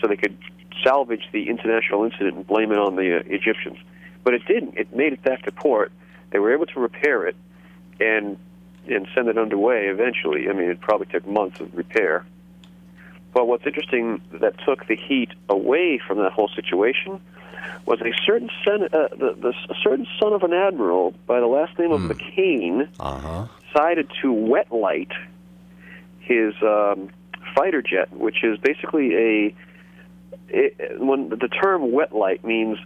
so they could salvage the international incident and blame it on the uh, Egyptians. But it didn't. It made it back to port. They were able to repair it and and send it underway eventually. I mean, it probably took months of repair. But what's interesting that took the heat away from that whole situation was a certain son, uh, the, the, a certain son of an admiral by the last name of Hmm. McCain uh-huh. decided to wet light his um, fighter jet, which is basically a it, when the term wet light means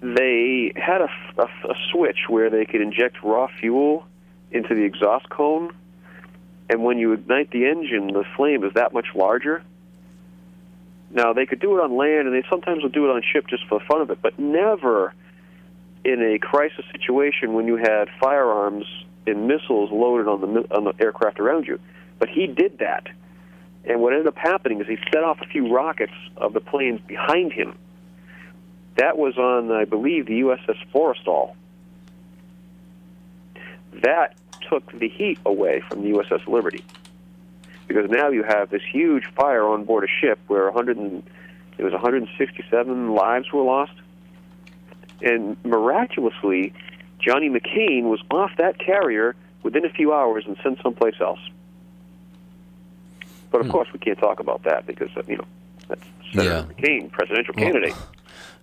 they had a, a, a switch where they could inject raw fuel into the exhaust cone, and when you ignite the engine, the flame is that much larger. Now they could do it on land, and they sometimes would do it on ship just for the fun of it, but never in a crisis situation when you had firearms and missiles loaded on the on the aircraft around you. But he did that, and what ended up happening is he set off a few rockets of the planes behind him. That was on, I believe, the USS Forrestal. That took the heat away from the USS Liberty because now you have this huge fire on board a ship where 100 and, it was 167 lives were lost, and miraculously, Johnny McCain was off that carrier within a few hours and sent someplace else. But of Hmm. course, we can't talk about that because uh, you know that's Senator Yeah. McCain, presidential Well, candidate.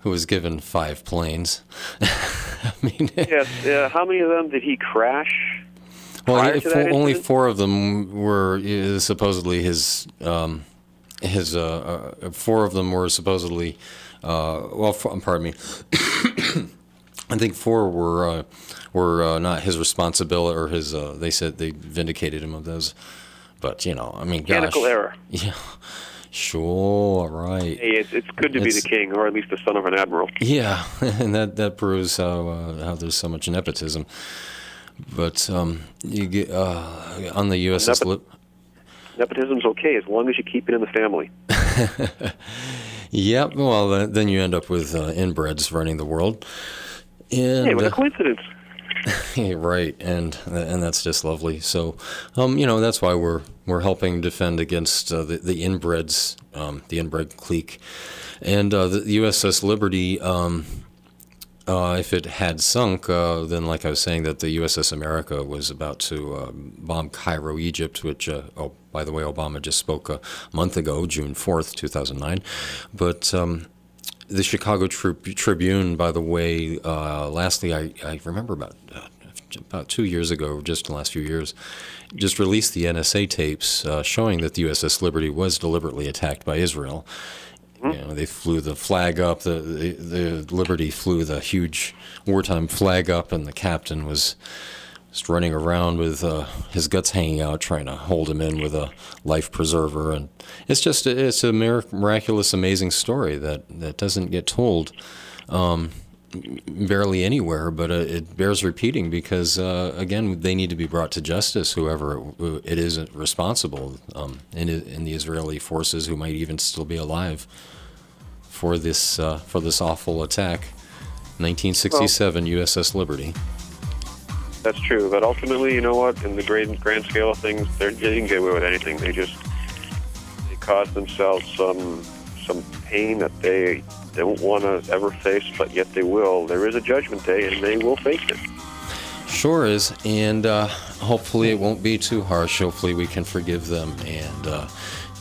Who was given five planes? [LAUGHS] I mean, yes. Uh, how many of them did he crash? Well, four- only four of them were uh, supposedly his. Um, his uh, uh, four of them were supposedly. Uh, well, f- pardon me. [COUGHS] I think four were uh, were uh, not his responsibility or his. Uh, they said they vindicated him of those. But you know, I mean, gosh. Mechanical error. [LAUGHS] Yeah. Sure. Right. Hey, it's, it's good to be the king, or at least the son of an admiral. Yeah, [LAUGHS] and that that proves how uh, how there's so much nepotism. But um, you get uh, on the USS. Nepo- Lip- Nepotism's okay as long as you keep it in the family. Yep. Well, then- you end up with uh, inbreds running the world. And, Hey, what a uh, coincidence. [LAUGHS] Right, and and that's just lovely. So, um, you know, that's why we're we're helping defend against uh, the the inbreds, um, the inbred clique, and uh, the USS Liberty. Um, uh, if it had sunk, uh, then, like I was saying, that the USS America was about to uh, bomb Cairo, Egypt, which, uh, oh, by the way, Obama just spoke a month ago, June 4th, 2009. But um, the Chicago Tri- Tribune, by the way, uh, lastly, I, I remember about uh, about two years ago, just in the last few years, just released the NSA tapes uh, showing that the USS Liberty was deliberately attacked by Israel. You know, they flew the flag up. The, the the Liberty flew the huge wartime flag up, and the captain was just running around with uh, his guts hanging out, trying to hold him in with a life preserver. And it's just a, it's a miraculous, amazing story that that doesn't get told. Um, barely anywhere, but uh, it bears repeating because, uh, again, they need to be brought to justice, whoever it, it is responsible um, in, in the Israeli forces who might even still be alive for this, uh, for this awful attack. 1967 USS Liberty. That's true, but ultimately, you know what? In the grand grand scale of things, they can get away with anything. They just they cause themselves some some pain that they don't want to ever face, but yet they will. There is a judgment day, and they will face it. Sure is, and uh, hopefully it won't be too harsh. Hopefully we can forgive them and uh,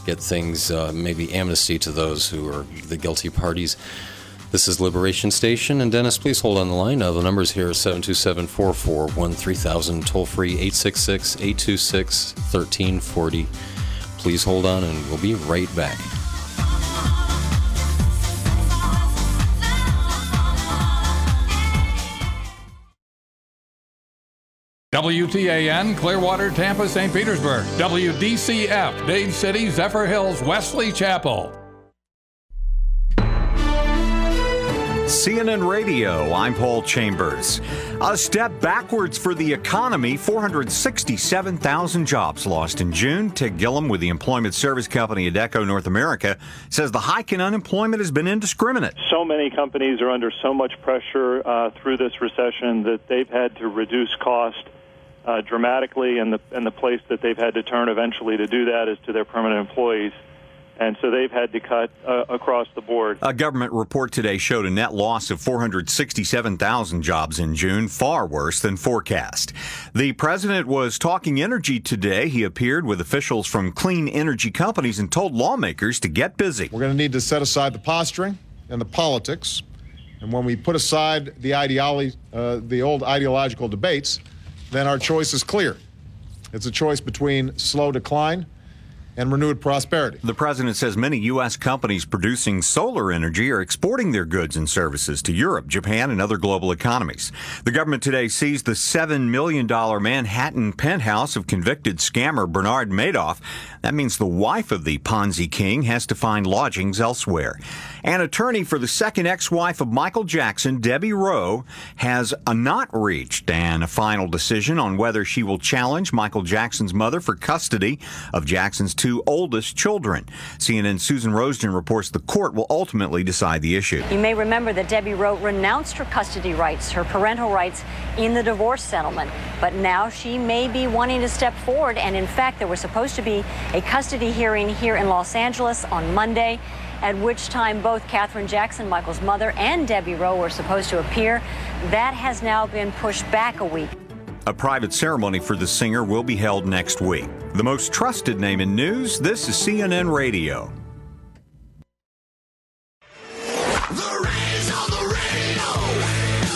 get things, uh, maybe amnesty to those who are the guilty parties. This is Liberation Station, and Dennis, please hold on the line. Uh, the numbers here are 727 441 3000, toll free 866 826 1340. Please hold on, and we'll be right back. WTAN, Clearwater, Tampa, St. Petersburg. WDCF, Dade City, Zephyrhills, Wesley Chapel. CNN Radio, I'm Paul Chambers. A step backwards for the economy 467,000 jobs lost in June. Ted Gillum with the employment service company Adecco North America says the hike in unemployment has been indiscriminate. so many companies are under so much pressure uh, through this recession that they've had to reduce cost uh, dramatically, and the and the place that they've had to turn eventually to do that is to their permanent employees, and so they've had to cut uh, across the board. A government report today showed a net loss of 467,000 jobs in June, far worse than forecast. The president was talking energy today. He appeared with officials from clean energy companies and told lawmakers to get busy. We're going to need to set aside the posturing and the politics. And when we put aside the ideology, uh, the old ideological debates, then our choice is clear. It's a choice between slow decline and renewed prosperity. The president says many U.S. companies producing solar energy are exporting their goods and services to Europe, Japan, and other global economies. The government today seized the $7 million Manhattan penthouse of convicted scammer Bernard Madoff. That means the wife of the Ponzi king has to find lodgings elsewhere. An attorney for the second ex wife of Michael Jackson, Debbie Rowe, has a not reached a final decision on whether she will challenge Michael Jackson's mother for custody of Jackson's two oldest children. CNN's Susan Roesgen reports the court will ultimately decide the issue. You may remember that Debbie Rowe renounced her custody rights, her parental rights in the divorce settlement. But now she may be wanting to step forward. And in fact, there was supposed to be a custody hearing here in Los Angeles on Monday, at which time both Katherine Jackson, Michael's mother, and Debbie Rowe were supposed to appear. That has now been pushed back a week. A private ceremony for the singer will be held next week. The most trusted name in news, this is CNN Radio.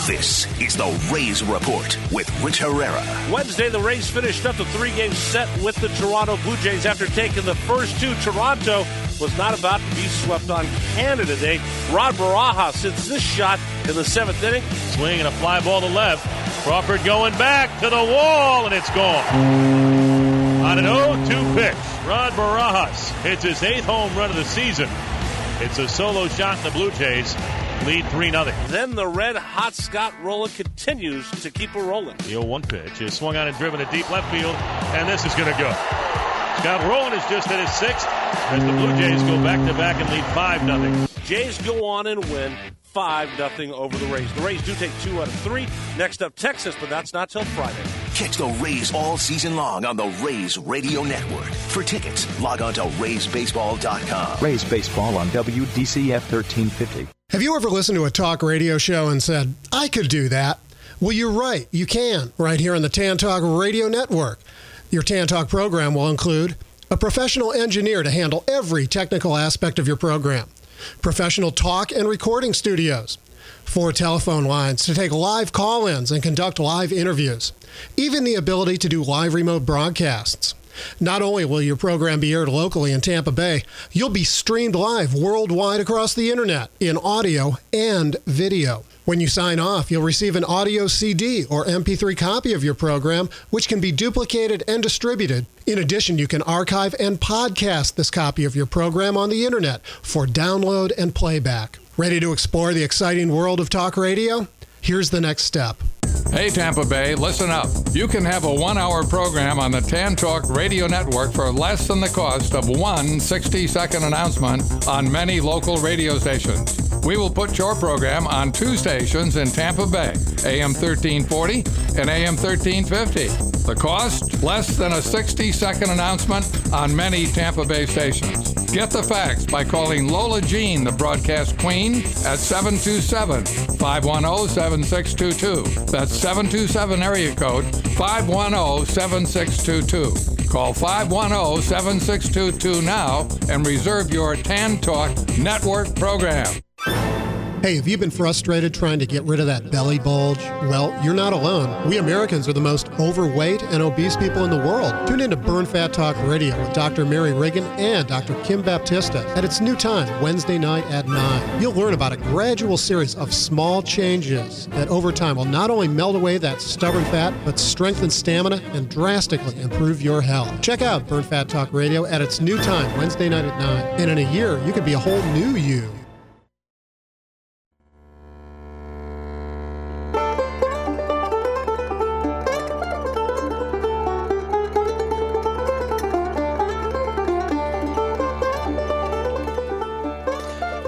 This is the Rays Report with Rich Herrera. Wednesday, the Rays finished up the three game set with the Toronto Blue Jays after taking the first two. Toronto was not about to be swept on Canada Day. Rod Barajas hits this shot in the seventh inning. Swing and a fly ball to left. Crawford going back to the wall, and it's gone. On an 0-2 pitch, Rod Barajas hits his eighth home run of the season. It's a solo shot in the Blue Jays lead 3 0. Then the red hot Scott Rolen continues to keep it rolling. The 0 1 pitch is swung on and driven to deep left field, and this is going to go. Scott Rolen is just at his sixth as the Blue Jays go back to back and lead 5 0. Jays go on and win 5 nothing over the Rays. The Rays do take two out of three. Next up, Texas, but that's not till Friday. Catch the Rays all season long on the Rays Radio Network. For tickets, log on to RaysBaseball.com. Rays Baseball on WDCF 1350. Have you ever listened to a talk radio show and said, I could do that? Well, you're right. You can, right here on the Tan Talk Radio Network. Your Tan Talk program will include a professional engineer to handle every technical aspect of your program, professional talk and recording studios, four telephone lines to take live call ins and conduct live interviews, even the ability to do live remote broadcasts. Not only will your program be aired locally in Tampa Bay, you'll be streamed live worldwide across the internet in audio and video. When you sign off, you'll receive an audio CD or MP3 copy of your program, which can be duplicated and distributed. In addition, you can archive and podcast this copy of your program on the internet for download and playback. Ready to explore the exciting world of talk radio? Here's the next step. Hey, Tampa Bay, listen up. You can have a one hour program on the Tan Talk Radio Network for less than the cost of one 60 second announcement on many local radio stations. We will put your program on two stations in Tampa Bay, AM 1340 and AM 1350. The cost? Less than a 60 second announcement on many Tampa Bay stations. Get the facts by calling Lola Jean, the broadcast queen, at 727 510 7622. That's 727 area code 510 7622. Call 510 7622 now and reserve your Tan Talk Network program. Hey, have you been frustrated trying to get rid of that belly bulge? Well, you're not alone. We Americans are the most overweight and obese people in the world. Tune in to Burn Fat Talk Radio with Dr. Mary Reagan and Dr. Kim Baptista at its new time, Wednesday night at 9. You'll learn about a gradual series of small changes that over time will not only melt away that stubborn fat, but strengthen stamina and drastically improve your health. Check out Burn Fat Talk Radio at its new time, Wednesday night at 9. And in a year, you could be a whole new you.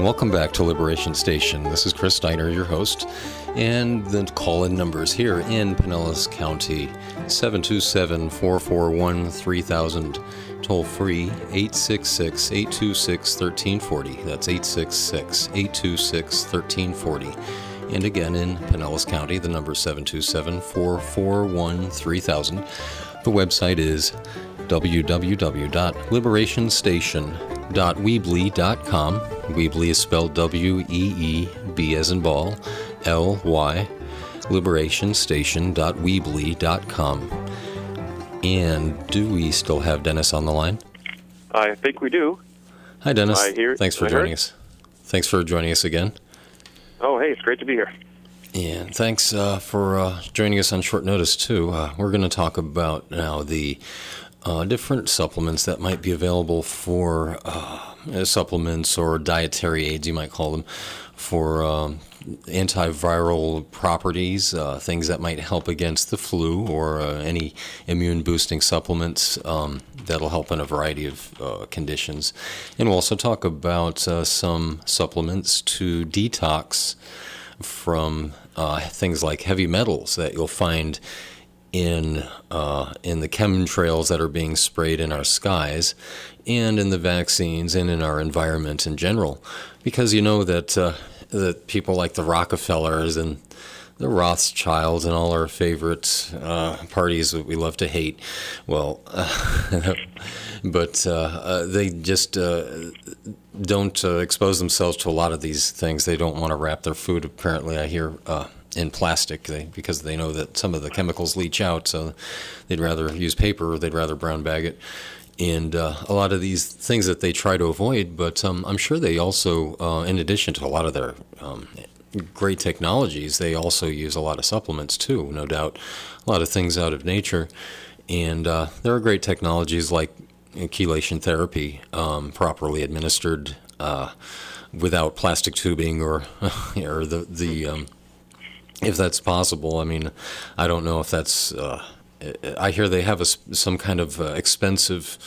Welcome back to Liberation Station. This is Chris Steiner, your host, and the call in numbers here in Pinellas County 727 441 3000, toll free 866 826 1340. That's 866 826 1340. And again in Pinellas County, the number 727 441 3000. The website is www.liberationstation.weebly.com. Weebly is spelled W E E B as in ball, L Y, liberationstation.weebly.com. And do we still have Dennis on the line? I think we do. Hi, Dennis. I hear- Thanks for I joining us. Thanks for joining us again. Oh, hey, it's great to be here. And thanks uh, for uh, joining us on short notice, too. Uh, we're going to talk about now the uh, different supplements that might be available for uh, supplements or dietary aids, you might call them, for um, antiviral properties, uh, things that might help against the flu or uh, any immune boosting supplements um, that'll help in a variety of uh, conditions. And we'll also talk about uh, some supplements to detox from things like heavy metals that you'll find in uh, in the chemtrails that are being sprayed in our skies, and in the vaccines, and in our environment in general, because you know that uh, that people like the Rockefellers and the Rothschilds and all our favorite uh, parties that we love to hate, well, [LAUGHS] but uh, uh, they just uh, don't expose themselves to a lot of these things. They don't want to wrap their food. Apparently, I hear in plastic they, because they know that some of the chemicals leach out. So they'd rather use paper or they'd rather brown bag it. And uh, a lot of these things that they try to avoid, but um, I'm sure they also, uh, in addition to a lot of their um, great technologies, they also use a lot of supplements too, no doubt. A lot of things out of nature. And uh, there are great technologies like chelation therapy, um, properly administered uh, without plastic tubing or [LAUGHS] or the the um, if that's possible. I mean, I don't know if that's. Uh, I hear they have a, some kind of uh, expensive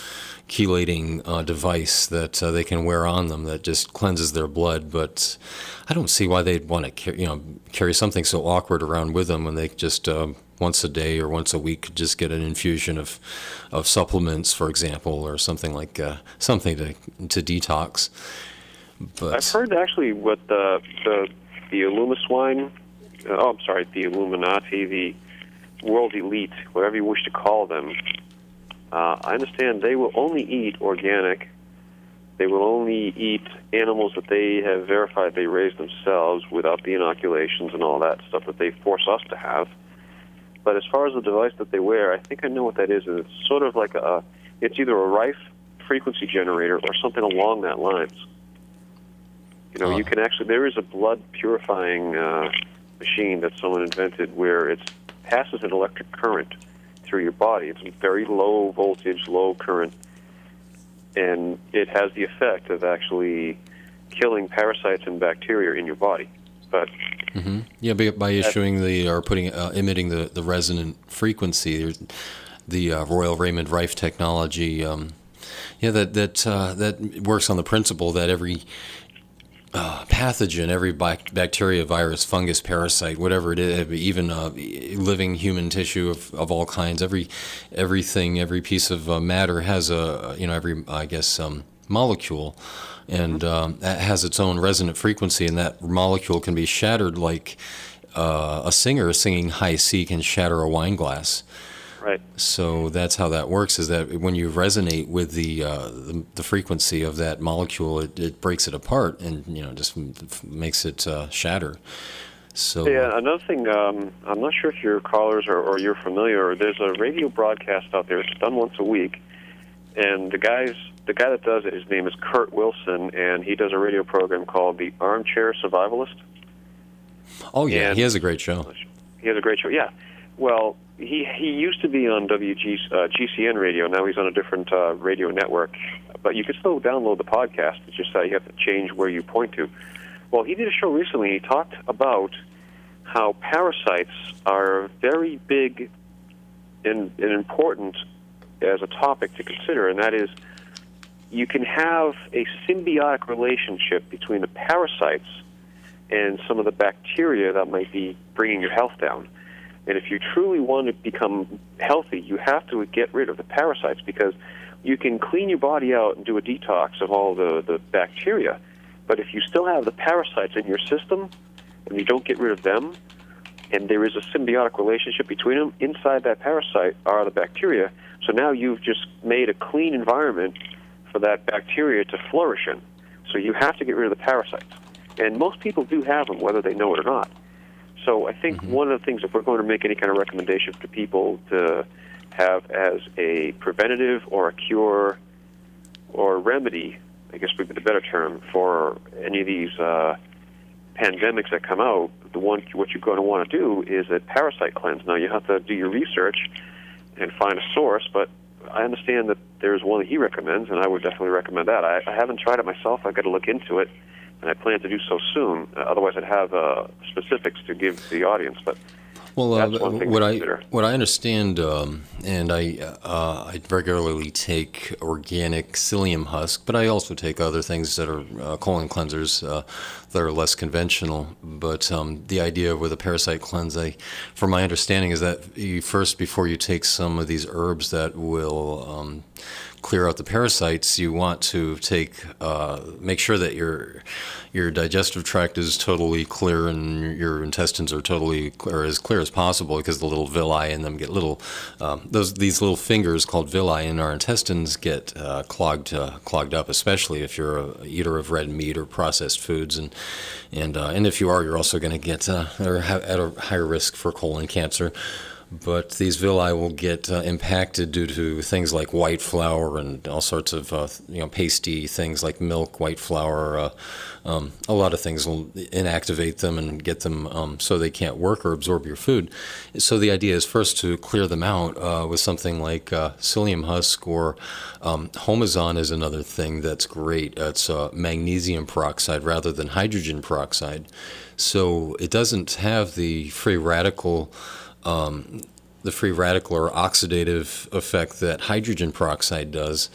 chelating uh, device that uh, they can wear on them that just cleanses their blood. But I don't see why they'd want to carry, you know, carry something so awkward around with them when they just uh, once a day or once a week just get an infusion of, of supplements, for example, or something like uh, something to to detox. But I've heard actually what the the the Illumiswine, oh, I'm sorry, the Illuminati, the world elite, whatever you wish to call them. Uh, I understand they will only eat organic. They will only eat animals that they have verified they raised themselves without the inoculations and all that stuff that they force us to have. But as far as the device that they wear, I think I know what that is. It's sort of like a, it's either a Rife frequency generator or something along that lines. You know, you can actually there is a blood purifying uh, machine that someone invented where it passes an electric current through your body. It's a very low voltage, low current, and it has the effect of actually killing parasites and bacteria in your body. But hmm Yeah, by, by issuing the or putting uh, emitting the, the resonant frequency, the uh, Royal Raymond Rife technology. Um, yeah, that that uh, that works on the principle that every uh, pathogen, every bac- bacteria, virus, fungus, parasite, whatever it is, even uh, living human tissue of, of all kinds, every everything, every piece of uh, matter has a you know every I guess um, molecule, and um, that has its own resonant frequency, and that molecule can be shattered like uh, a singer singing high C can shatter a wine glass. Right. So that's how that works. Is that when you resonate with the uh, the, the, frequency of that molecule, it, it, breaks it apart and you know just makes it uh, shatter. So yeah, another thing. Um, I'm not sure if your callers are, or you're familiar. There's a radio broadcast out there. It's done once a week, and the guys, the guy that does it, his name is Kurt Wilson, and he does a radio program called the Armchair Survivalist. Oh yeah, and he has a great show. He has a great show. Yeah. Well, he he used to be on WG uh, GCN radio. Now he's on a different uh, radio network. But you can still download the podcast. It's just that you have to change where you point to. Well, he did a show recently. He talked about how parasites are very big and, and important as a topic to consider, and that is you can have a symbiotic relationship between the parasites and some of the bacteria that might be bringing your health down. And if you truly want to become healthy, you have to get rid of the parasites because you can clean your body out and do a detox of all the, the bacteria. But if you still have the parasites in your system and you don't get rid of them, and there is a symbiotic relationship between them, inside that parasite are the bacteria. So now you've just made a clean environment for that bacteria to flourish in. So you have to get rid of the parasites. And most people do have them, whether they know it or not. So I think mm-hmm. one of the things, if we're going to make any kind of recommendation to people to have as a preventative or a cure or remedy, I guess would be the better term, for any of these uh, pandemics that come out, the one what you're going to want to do is a parasite cleanse. Now you have to do your research and find a source, but I understand that there's one that he recommends, and I would definitely recommend that. I, I haven't tried it myself. I've got to look into it and I plan to do so soon. Uh, otherwise, I'd have uh, specifics to give the audience. But well, uh, what I what I understand, um, and I uh, I regularly take organic psyllium husk, but I also take other things that are uh, colon cleansers uh, that are less conventional. But um, the idea with a parasite cleanse, I, from my understanding, is that you first before you take some of these herbs that will um, clear out the parasites, you want to take uh, make sure that your your digestive tract is totally clear and your intestines are totally clear, as clear as possible because the little villi in them get little um, those these little fingers called villi in our intestines get uh, clogged uh, clogged up, especially if you're a eater of red meat or processed foods. And and uh, and if you are, you're also going to get uh, or at a higher risk for colon cancer but these villi will get uh, impacted due to things like white flour and all sorts of uh, you know pasty things like milk, white flour. Uh, um, a lot of things will inactivate them and get them um, so they can't work or absorb your food. So the idea is first to clear them out uh, with something like uh, psyllium husk or um, Homozon is another thing that's great. It's uh, magnesium peroxide rather than hydrogen peroxide. So it doesn't have the free radical um, the free radical or oxidative effect that hydrogen peroxide does.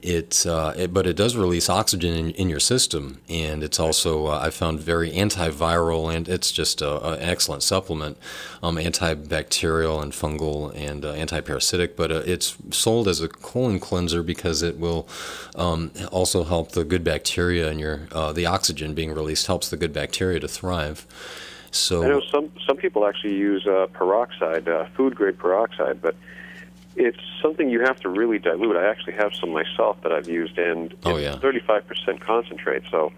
It, uh, it, but it does release oxygen in, in your system, and it's also uh, I found very antiviral, and it's just an excellent supplement, um, antibacterial and fungal and uh, antiparasitic. But uh, it's sold as a colon cleanser because it will um, also help the good bacteria and your uh, the oxygen being released helps the good bacteria to thrive. So I know some some people actually use uh, peroxide, uh, food grade peroxide, but it's something you have to really dilute. I actually have some myself that I've used, and oh, it's yeah. 35% concentrate. So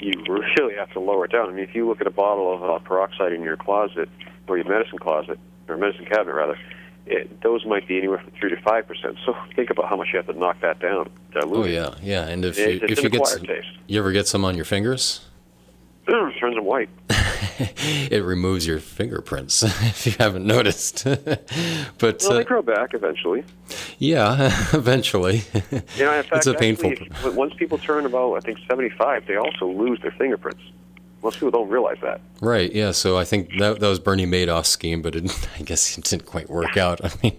you [LAUGHS] really have to lower it down. I mean, if you look at a bottle of uh, peroxide in your closet or your medicine closet or medicine cabinet rather, it, those might be anywhere from three to five percent. So think about how much you have to knock that down. Dilute. Oh yeah, yeah. And if It- you, if you get some, taste. you ever get some on your fingers, Turns them white. [LAUGHS] it removes your fingerprints [LAUGHS] if you haven't noticed. [LAUGHS] but Well, uh, they grow back eventually. yeah, eventually, You know, fact, it's a painful. actually, once people turn about, I think, 75, they also lose their fingerprints. Most people don't realize that. Right. Yeah. So I think that, that was Bernie Madoff's scheme, but it, [LAUGHS] I guess it didn't quite work out. I mean,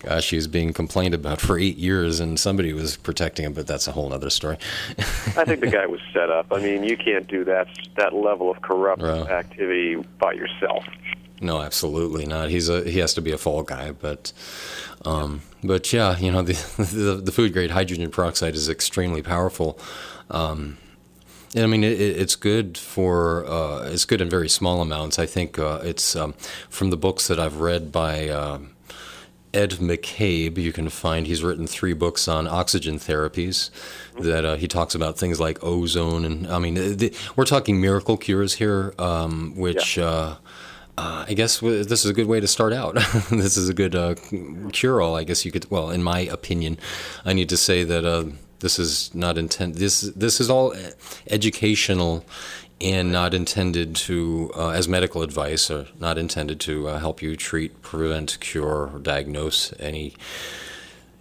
gosh, he was being complained about for eight years, and somebody was protecting him. But that's a whole other story. I think the guy was set up. I mean, you can't do that that level of corrupt Right. activity by yourself. No, absolutely not. He's a he has to be a fall guy, but um, but yeah, you know the, [LAUGHS] the the food grade hydrogen peroxide is extremely powerful. Um, I mean, it, it- it's good for uh, it's good in very small amounts. I think uh, it's um, from the books that I've read by. um Ed McCabe, you can find he's written three books on oxygen therapies. That uh, he talks about things like ozone, and I mean, the, we're talking miracle cures here, um, which uh, uh, I guess w- this is a good way to start out. [LAUGHS] this is a good uh, cure all, I guess you could. Well, in my opinion, I need to say that uh, this is not intent. This this is all educational and not intended to, uh, as medical advice, or not intended to uh, help you treat, prevent, cure, or diagnose any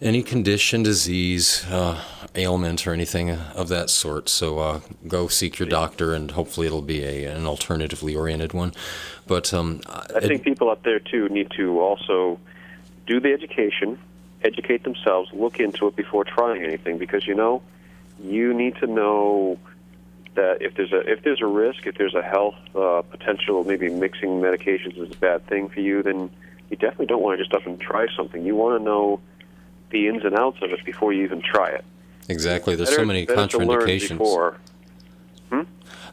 any condition, disease, uh, ailment, or anything of that sort. So uh, go seek your doctor, and hopefully it'll be a, an alternatively oriented one. But um, I think people out there too need to also do the education, educate themselves, look into it before trying anything because you know you need to know that if there's a if there's a risk, if there's a health uh, potential, maybe mixing medications is a bad thing for you, then you definitely don't want to just up and try something. You want to know the ins and outs of it before you even try it. exactly, there's Better- so many better to learn contraindications. before.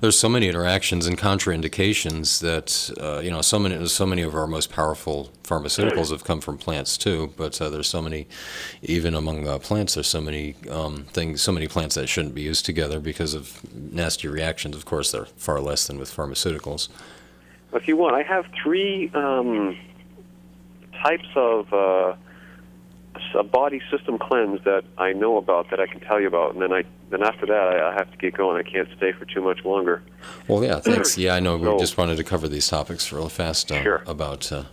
There's so many interactions and contraindications that uh, you know so many so many of our most powerful pharmaceuticals have come from plants too. But uh, there's so many, even among uh, plants, there's so many um, things, so many plants that shouldn't be used together because of nasty reactions. Of course, they're far less than with pharmaceuticals. If you want, I have three um, types of uh, a body system cleanse that I know about that I can tell you about, and then I then after that I, I have to get going. I can't stay for too much longer. Well, yeah, thanks. [CLEARS THROAT] Yeah, I know we So- just wanted to cover these topics real fast uh, Sure. about uh,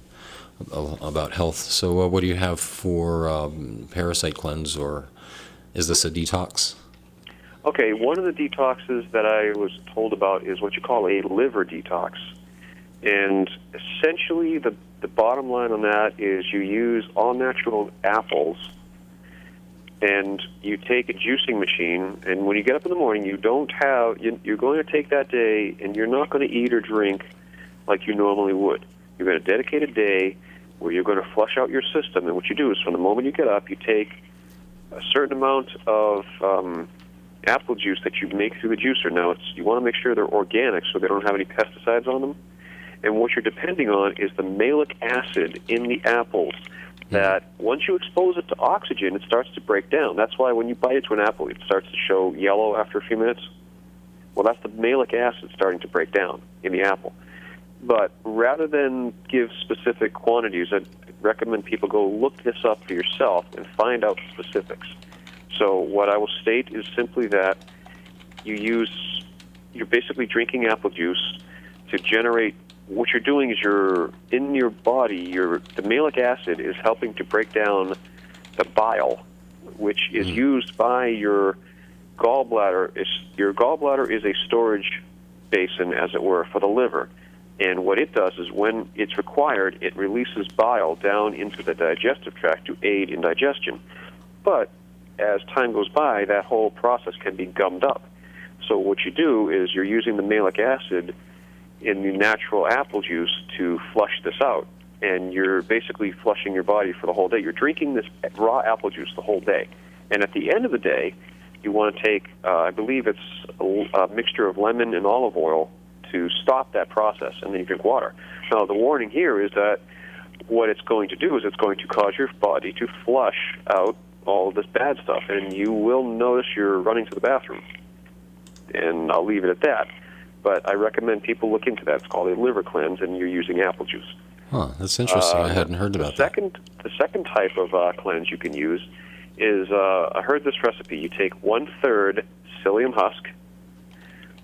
about health. So, uh, what do you have for um, parasite cleanse, or is this a detox? Okay, one of the detoxes that I was told about is what you call a liver detox. And essentially, the, the bottom line on that is you use all natural apples and you take a juicing machine. And when you get up in the morning, you don't have, you, you're going to take that day and you're not going to eat or drink like you normally would. You're going to dedicate a day where you're going to flush out your system. And what you do is from the moment you get up, you take a certain amount of um, apple juice that you make through the juicer. Now, it's, you want to make sure they're organic so they don't have any pesticides on them. And what you're depending on is the malic acid in the apples that once you expose it to oxygen, it starts to break down. That's why when you bite into an apple, it starts to show yellow after a few minutes. Well, that's the malic acid starting to break down in the apple. But rather than give specific quantities, I'd recommend people go look this up for yourself and find out specifics. So what I will state is simply that you use, you're basically drinking apple juice to generate. What you're doing is you're in your body. Your the malic acid is helping to break down the bile, which is mm. used by your gallbladder. Is your gallbladder is a storage basin, as it were, for the liver. And what it does is when it's required, it releases bile down into the digestive tract to aid in digestion. But as time goes by, that whole process can be gummed up. So what you do is you're using the malic acid in the natural apple juice to flush this out. And you're basically flushing your body for the whole day. You're drinking this raw apple juice the whole day. And at the end of the day, you want to take, uh, I believe it's a, a mixture of lemon and olive oil to stop that process, and then you drink water. Now, the warning here is that what it's going to do is it's going to cause your body to flush out all this bad stuff, and you will notice you're running to the bathroom. And I'll leave it at that. But I recommend people look into that. It's called a liver cleanse, and you're using apple juice. Huh, that's interesting. Uh, I hadn't heard the about that. second, The second type of uh, cleanse you can use is uh, I heard this recipe. You take one third psyllium husk,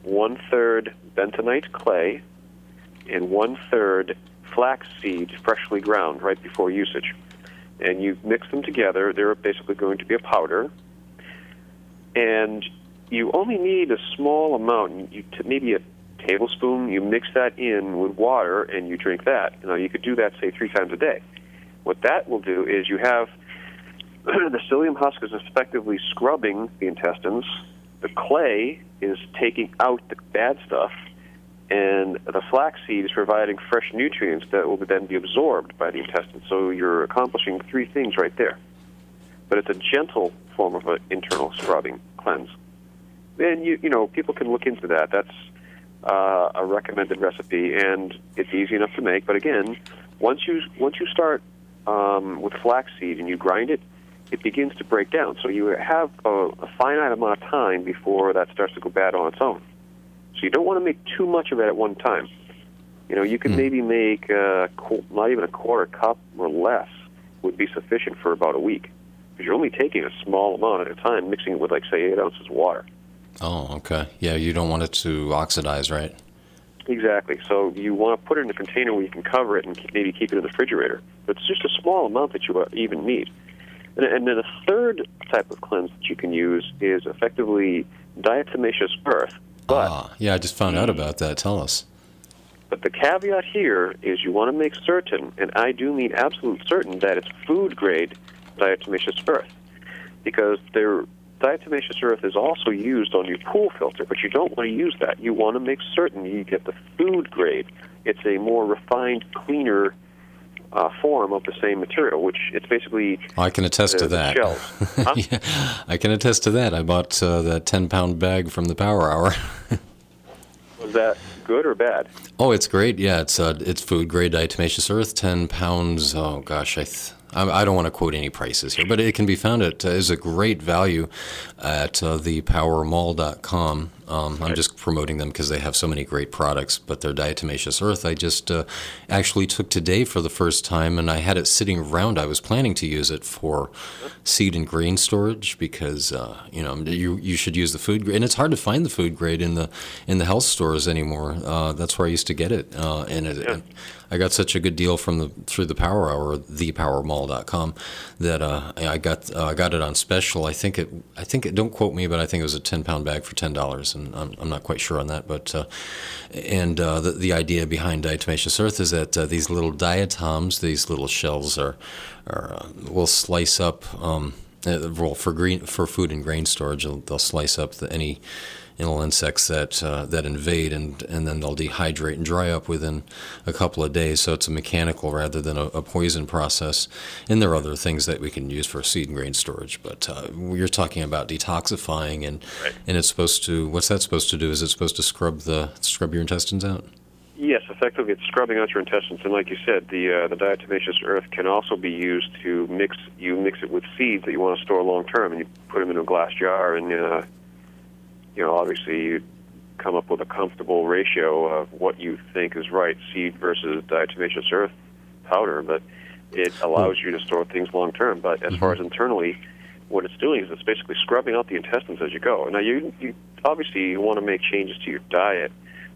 one third bentonite clay, and one third flax seed freshly ground right before usage. And you mix them together. They're basically going to be a powder. And you only need a small amount, you t- maybe a tablespoon. You mix that in with water and you drink that. You know, you could do that say three times a day. What that will do is you have [CLEARS THROAT] the psyllium husk is effectively scrubbing the intestines. The clay is taking out the bad stuff, and the flaxseed is providing fresh nutrients that will then be absorbed by the intestines. So you're accomplishing three things right there. But it's a gentle form of an internal scrubbing cleanse. And you you know people can look into that. That's uh, a recommended recipe, and it's easy enough to make. But again, once you once you start um, with flaxseed and you grind it, it begins to break down. So you have a, a finite amount of time before that starts to go bad on its own. So you don't want to make too much of it at one time. You know, you can maybe make uh, not even a quarter cup or less would be sufficient for about a week because you're only taking a small amount at a time, mixing it with like say eight ounces of water. Oh, okay. Yeah, you don't want it to oxidize, right? Exactly. So you want to put it in a container where you can cover it and maybe keep it in the refrigerator. But it's just a small amount that you uh, even need. And, and then a third type of cleanse that you can use is effectively diatomaceous earth. But Ah, yeah, I just found out about that. Tell us. but the caveat here is you want to make certain, and I do mean absolute certain, that it's food grade diatomaceous earth, because there diatomaceous earth is also used on your pool filter, but you don't want to use that. You want to make certain you get the food grade. It's a more refined, cleaner uh, form of the same material, which it's basically I can attest the- to that. shells. [LAUGHS] Huh? yeah, I can attest to that. I bought uh, that 10 pound bag from the Power Hour. [LAUGHS] Was that good or bad? oh, it's great. Yeah, it's uh, it's food grade diatomaceous earth, 10 pounds. Oh, gosh. I, th- I, don't want to quote any prices here, but it can be found at uh, is a great value at uh, thepowermall.com. Um, I'm just promoting them because they have so many great products. But their diatomaceous earth, I just uh, actually took today for the first time, and I had it sitting around. I was planning to use it for seed and grain storage because uh, you know you you should use the food grade, and it's hard to find the food grade in the in the health stores anymore. Uh, that's where I used to get it, uh, and it, and I got such a good deal from the through the Power Hour, thepowermall.com, that uh, I got uh, I got it on special. I think it I think it don't quote me, but I think it was a ten pound bag for ten dollars, and I'm, I'm not quite sure on that. But uh, and uh, the the idea behind diatomaceous earth is that uh, these little diatoms, these little shells, are are uh, will slice up. Um, uh, well, for green for food and grain storage, they'll, they'll slice up the, any little insects that uh, that invade, and and then they'll dehydrate and dry up within a couple of days. So it's a mechanical rather than a, a poison process. And there are other things that we can use for seed and grain storage, but uh, you're talking about detoxifying, and and it's supposed to. What's that supposed to do? Is it supposed to scrub the scrub your intestines out? Yes, effectively, it's scrubbing out your intestines, and like you said, the uh, the diatomaceous earth can also be used to mix. You mix it with seeds that you want to store long term, and you put them in a glass jar, and uh, you know, obviously, you come up with a comfortable ratio of what you think is right, seed versus diatomaceous earth powder. But it hmm. allows you to store things long term. But as far as hmm. internally, what it's doing is it's basically scrubbing out the intestines as you go. Now, you, you obviously you want to make changes to your diet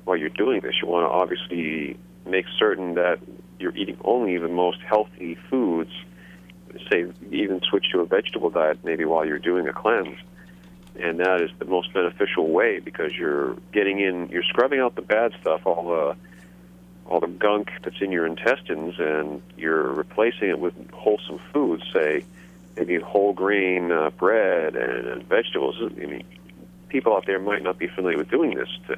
while you're doing this. You want to obviously make certain that you're eating only the most healthy foods. Say, even switch to a vegetable diet maybe while you're doing a cleanse. And that is the most beneficial way because you're getting in, you're scrubbing out the bad stuff, all the all the gunk that's in your intestines, and you're replacing it with wholesome foods. Say, maybe whole grain uh, bread and, and vegetables. I mean, people out there might not be familiar with doing this, to,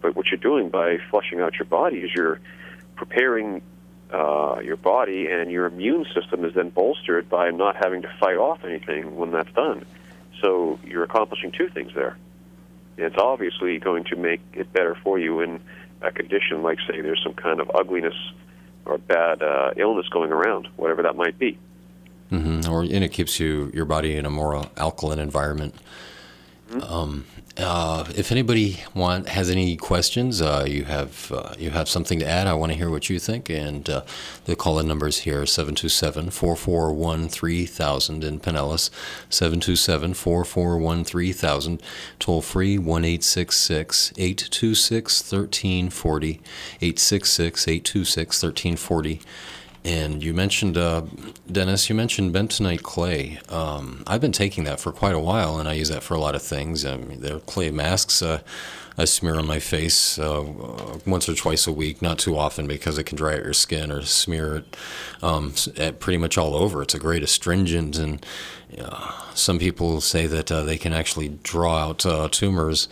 but what you're doing by flushing out your body is you're preparing uh, your body, and your immune system is then bolstered by not having to fight off anything when that's done. So you're accomplishing two things there. It's obviously going to make it better for you in a condition like, say, there's some kind of ugliness or bad uh, illness going around, whatever that might be. Mm-hmm. Or and it keeps you your body in a more alkaline environment. Um, uh, if anybody want has any questions, uh, you have uh, you have something to add. I want to hear what you think. And uh, the call-in numbers here 727-441-3000 in Pinellas, 727-441-3000. Toll free one 826 1340 866 1340 and you mentioned, uh, Dennis, you mentioned bentonite clay. Um, I've been taking that for quite a while, and I use that for a lot of things. I mean, clay masks uh, I smear on my face uh, once or twice a week, not too often because it can dry out your skin or smear it um, at pretty much all over. It's a great astringent, and uh, some people say that uh, they can actually draw out uh, tumors.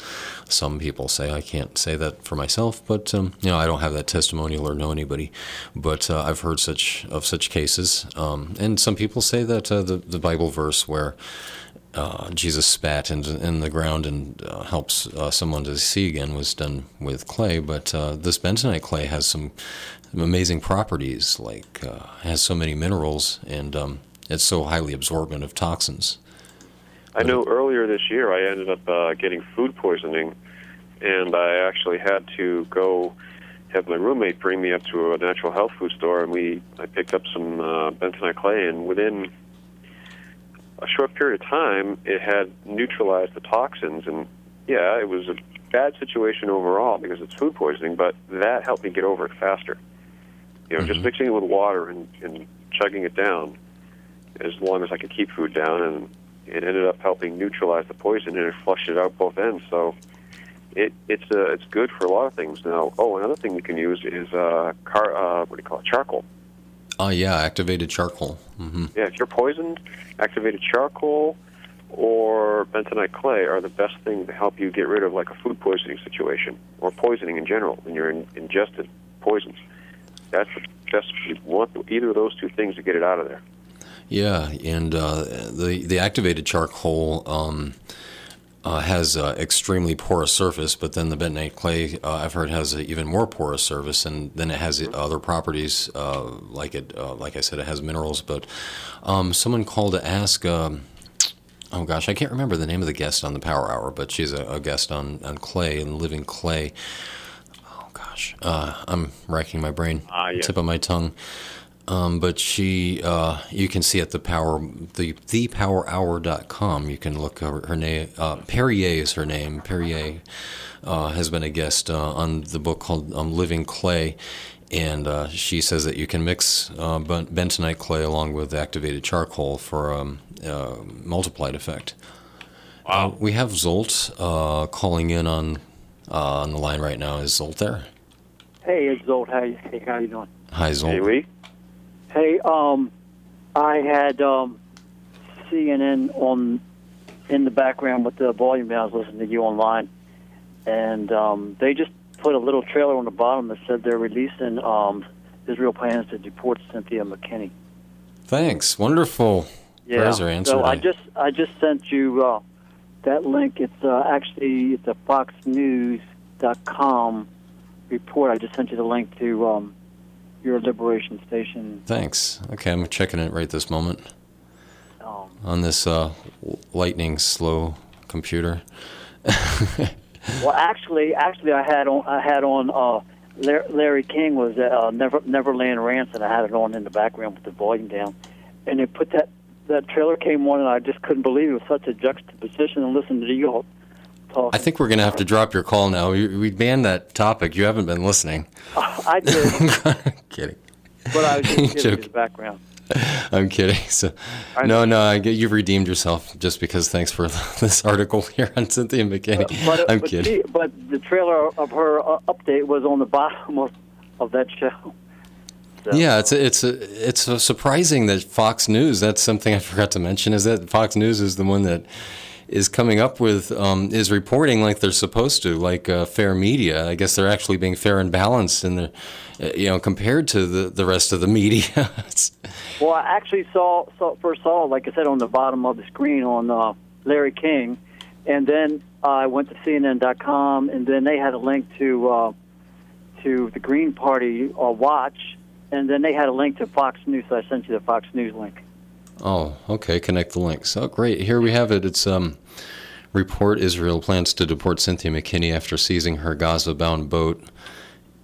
Some people say I can't say that for myself, but um, you know I don't have that testimonial or know anybody. But uh, I've heard such of such cases, um, and some people say that uh, the the Bible verse where uh, Jesus spat in, in the ground and uh, helps uh, someone to see again was done with clay. But uh, this bentonite clay has some amazing properties, like uh, has so many minerals, and um, it's so highly absorbent of toxins. I know earlier this year I ended up getting food poisoning, and I actually had to go have my roommate bring me up to a natural health food store, and we I picked up some bentonite clay, and within a short period of time, it had neutralized the toxins, and yeah, it was a bad situation overall because it's food poisoning, but that helped me get over it faster. You know, just mixing it with water and, and chugging it down as long as I could keep food down, and it ended up helping neutralize the poison, and it flushed it out both ends. So it it's uh, it's good for a lot of things. Now, oh, another thing we can use is uh, car uh, what do you call it, charcoal. Oh yeah, activated charcoal. hmm Yeah, if you're poisoned, activated charcoal or bentonite clay are the best thing to help you get rid of like a food poisoning situation or poisoning in general when you're in, ingested poisons. That's the best. You want either of those two things to get it out of there. Yeah, and uh, the the activated charcoal um, uh, has uh, extremely porous surface, but then the bentonite clay uh, I've heard has an even more porous surface, and then it has other properties uh, like it uh, like I said it has minerals. But um, someone called to ask. Um, Oh gosh, I can't remember the name of the guest on the Power Hour, but she's a, a guest on, on clay and living clay. Oh gosh, uh, I'm racking my brain, Ah, yes. tip of my tongue. Um, but she, uh, you can see at the power, the thepowerhour.com. You can look her, her name. Uh, Perrier is her name. Perrier uh, has been a guest uh, on the book called um, Living Clay, and uh, she says that you can mix uh, bentonite clay along with activated charcoal for a um, uh, multiplied effect. Wow. we have Zolt uh, calling in on uh, on the line right now. Is Zolt there? Hey, it's Zolt. How you, hey, how you doing? Hi, Zolt. Hey, Lee. Hey, um, I had um, CNN on in the background with the volume down. I was listening to you online, and um, they just put a little trailer on the bottom that said they're releasing um, Israel plans to deport Cynthia McKinney. Thanks. Wonderful. Yeah. Prayers are answered. So I just I just sent you uh, that link. It's uh, actually it's a FoxNews.com report. I just sent you the link to um, your Liberation Station. Thanks. Okay, I'm checking it right this moment Um, on this uh, lightning slow computer. [LAUGHS] well, actually, actually, I had on I had on uh, Larry King was uh, Never Neverland Ransom. I had it on in the background with the volume down, and it put that that trailer came on, and I just couldn't believe it was such a juxtaposition. And listen to you all I think we're going to have to drop your call now. We, we banned that topic. You haven't been listening. [LAUGHS] I did, [LAUGHS] kidding. but I was just [LAUGHS] Joke. the background. I'm kidding. So, no, no, I get you've redeemed yourself just because. Thanks for this article here on Cynthia McKinney. But, I'm but kidding. see, but the trailer of her uh, update was on the bottom of, of that show. Yeah, it's a, it's a, it's a surprising that Fox News. That's something I forgot to mention. Is that Fox News is the one that is coming up with um, is reporting like they're supposed to, like uh, fair media. I guess they're actually being fair and balanced, in the uh, you know compared to the the rest of the media. [LAUGHS] Well, I actually saw, saw first saw, like I said, on the bottom of the screen on uh, Larry King, and then I went to CNN.com, and then they had a link to uh, to the Green Party uh, Watch, and then they had a link to Fox News. So I sent you the Fox News link. Oh, okay. Connect the links. Oh, great. Here we have it. It's um, report Israel plans to deport Cynthia McKinney after seizing her Gaza-bound boat.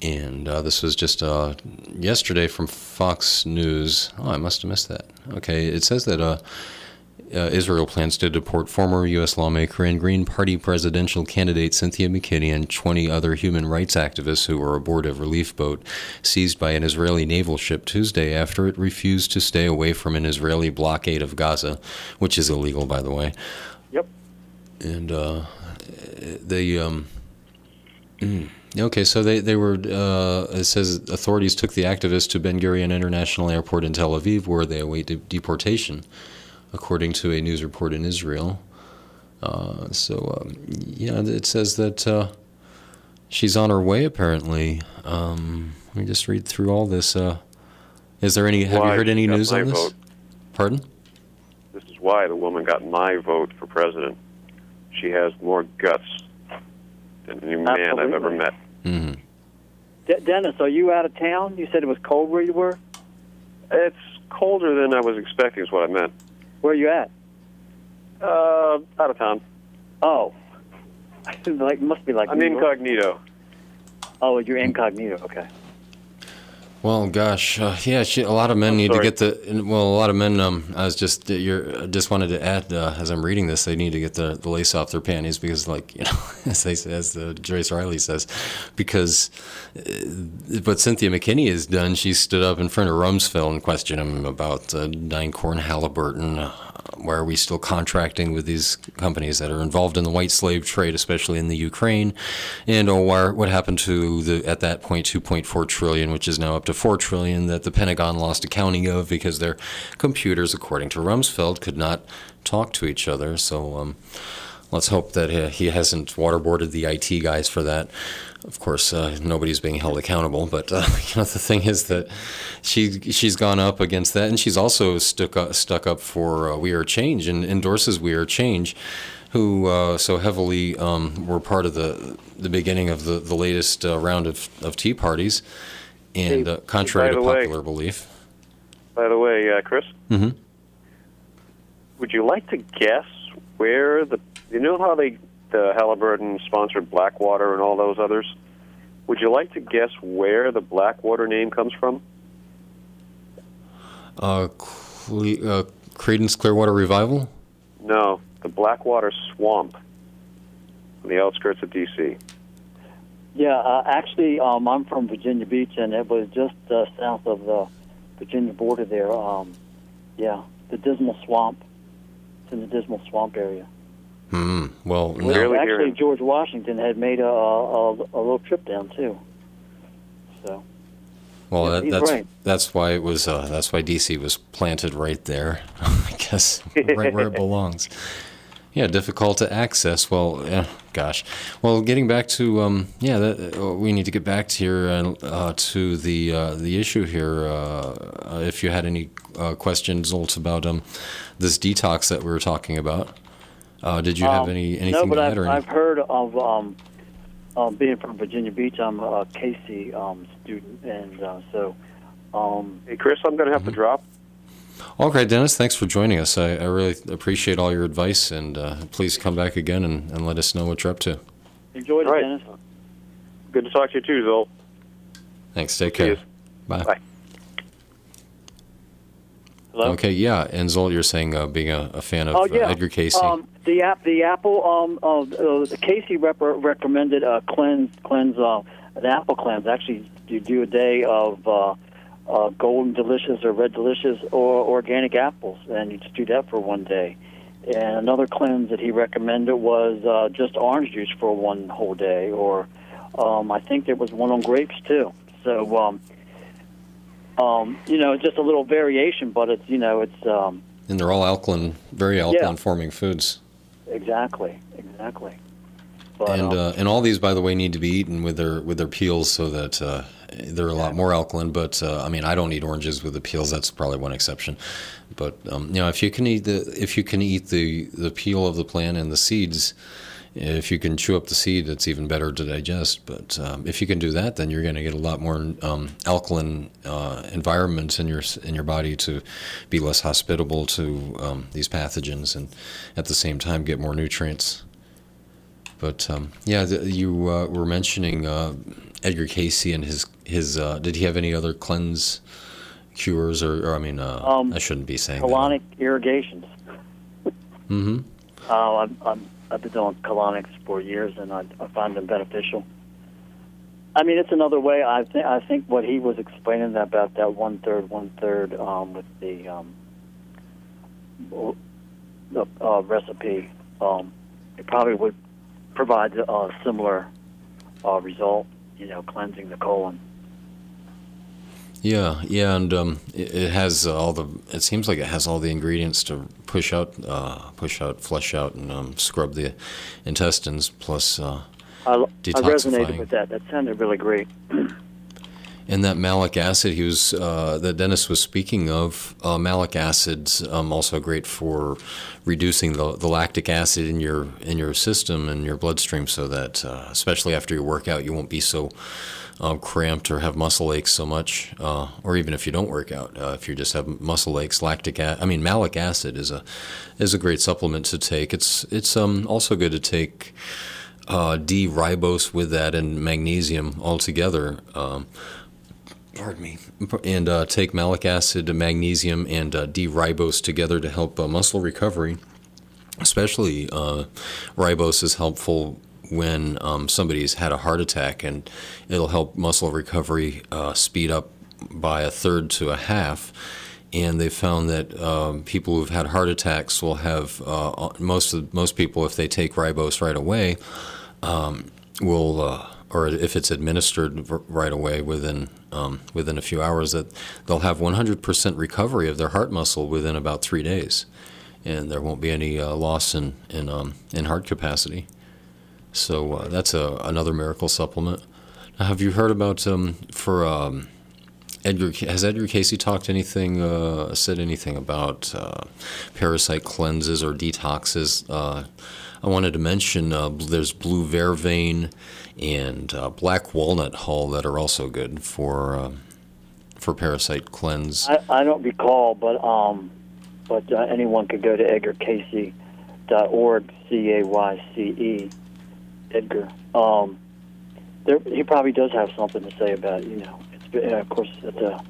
And uh, this was just uh, yesterday from Fox News. Oh, I must have missed that. Okay, it says that uh, uh, Israel plans to deport former U.S. lawmaker and Green Party presidential candidate Cynthia McKinney and 20 other human rights activists who were aboard a relief boat seized by an Israeli naval ship Tuesday after it refused to stay away from an Israeli blockade of Gaza, which is illegal, by the way. Yep. And uh, they. Um, [CLEARS THROAT] Okay, so they, they were, uh, it says authorities took the activists to Ben Gurion International Airport in Tel Aviv where they await de- deportation, according to a news report in Israel. Uh, so, um, yeah, it says that uh, she's on her way, apparently. Um, let me just read through all this. Uh, is there any, have you heard any news my on this? vote. Pardon? This is why the woman got my vote for president. She has more guts than any man I've ever met. Mm-hmm. De- Dennis, are you out of town? You said it was cold where you were. It's colder than I was expecting, is what I meant. Where are you at? Uh, out of town. Oh, [LAUGHS] like must be like. I'm New York. incognito. Oh, you're incognito. Okay. Well, gosh, uh, yeah, she, a lot of men need to get the. Well, a lot of men. Um, I was just you're just wanted to add uh, as I'm reading this, they need to get the, the lace off their panties because, like [LAUGHS] you know, as they as the Joyce Riley says, because uh, what Cynthia McKinney has done, she stood up in front of Rumsfeld and questioned him about uh, DynCorp Halliburton. Uh, why are we still contracting with these companies that are involved in the white slave trade, especially in the Ukraine? And oh, why, what happened to the at that point 2.4 trillion, which is now up to 4 trillion, that the Pentagon lost accounting of because their computers, according to Rumsfeld, could not talk to each other. So um, let's hope that he hasn't waterboarded the IT guys for that. Of course, uh, nobody's being held accountable, but uh, [LAUGHS] you know the thing is that she she's gone up against that, and she's also stuck up, stuck up for uh, We Are Change and endorses We Are Change, who uh, so heavily um, were part of the the beginning of the the latest uh, round of, of Tea parties, and uh, contrary to the way- popular belief. By the way, uh, Chris, hmm would you like to guess where the you know how they the Halliburton sponsored Blackwater and all those others? Would you like to guess where the Blackwater name comes from? Uh, Cle- uh, Creedence Clearwater Revival. No, the Blackwater Swamp, on the outskirts of D.C. Yeah, uh, actually, um, I'm from Virginia Beach, and it was just uh, south of the Virginia border there. Um, yeah, the Dismal Swamp. It's in the Dismal Swamp area. Hmm. Well, Well, no. actually, George Washington had made a, a, a little trip down too. So Well, Yeah, that, that's right. that's why it was. Uh, that's why DC was planted right there. [LAUGHS] I guess right where it belongs. Yeah, difficult to access. Well, yeah, gosh. Well, getting back to um, yeah, that, uh, we need to get back to here uh, to the uh, the issue here. Uh, if you had any uh, questions, Zolt, about um, this detox that we were talking about, uh, did you have Um, any anything no, but to I've, add? Or I've heard of um, um, being from Virginia Beach. I'm a Cayce um, student, and uh, so. Um, hey, Chris, I'm going to have to drop. Okay, Dennis, thanks for joining us. I, I really appreciate all your advice, and uh, please come back again and, and let us know what you're up to. Enjoyed it, Right. Dennis. Good to talk to you too, Zol. Thanks. Take care. Bye. Bye. Hello? Okay, yeah. And Zolt, you're saying uh, being a, a fan of oh uh, yeah, Edgar Cayce. Um, the app, the Apple, um, uh, uh, the Cayce rep- recommended a cleanse, cleanse, uh, an apple cleanse. Actually, you do a day of uh, golden delicious or red delicious or organic apples, and you just do that for one day. And another cleanse that he recommended was uh, just orange juice for one whole day, or um, I think there was one on grapes too. So, um, um, you know, just a little variation, but it's you know, it's um, and they're all alkaline, very alkaline forming foods. exactly, exactly. But, and um, uh, and all these, by the way, need to be eaten with their with their peels, so that uh, they're a lot more alkaline. But uh, I mean, I don't eat oranges with the peels. That's probably one exception. But um, you know, if you can eat the if you can eat the the peel of the plant and the seeds, if you can chew up the seed, it's even better to digest. But um, if you can do that, then you're going to get a lot more um, alkaline uh, environment in your in your body to be less hospitable to um, these pathogens, and at the same time get more nutrients. But um, yeah, the, you uh, were mentioning uh, Edgar Cayce and his his. Uh, did he have any other cleanse cures, or, or I mean, uh, Um, I shouldn't be saying colonic irrigations. Mm-hmm. Uh, I'm, I'm, I've been doing colonics for years, and I, I find them beneficial. I mean, it's another way. I think I think what he was explaining about that one third, one third um, with the um, the uh, recipe, um, it probably would provide a similar uh, result. You know, cleansing the colon. Yeah, yeah, and um, it, it has uh, all the. It seems like it has all the ingredients to push out, uh, push out, flush out, and um, scrub the intestines. Plus, uh, I, I resonated with that. That sounded really great. [CLEARS THROAT] and that malic acid he was uh, that Dennis was speaking of. Uh, malic acid's um, also great for reducing the, the lactic acid in your in your system and your bloodstream, so that uh, especially after your workout, you won't be so um, cramped or have muscle aches so much, uh, or even if you don't work out, uh, if you just have muscle aches, lactic a- I mean malic acid is a is a great supplement to take. It's it's um, also good to take uh, D-ribose with that and magnesium all together. Um, pardon me, and uh, take malic acid, magnesium, and uh, D-ribose together to help uh, muscle recovery. Especially, uh, ribose is helpful when um, somebody's had a heart attack, and it'll help muscle recovery uh, speed up by a third to a half. And they found that um, people who've had heart attacks will have uh, most of most people, if they take ribose right away, um, will or if it's administered right away within um, within a few hours, that they'll have 100% recovery of their heart muscle within about three days, and there won't be any uh, loss in in um, in heart capacity. So uh, that's a, another miracle supplement. Now, have you heard about um, for um, Edgar? Has Edgar Cayce talked anything, uh, said anything about uh, parasite cleanses or detoxes? Uh, I wanted to mention uh, there's blue vervain and uh, black walnut hull that are also good for uh, for parasite cleanse. I, I don't recall, but um, but uh, anyone could go to edgarcayce.org, C A Y C E, Edgar. Um, there, he probably does have something to say about it, you know. It's uh, of course it's a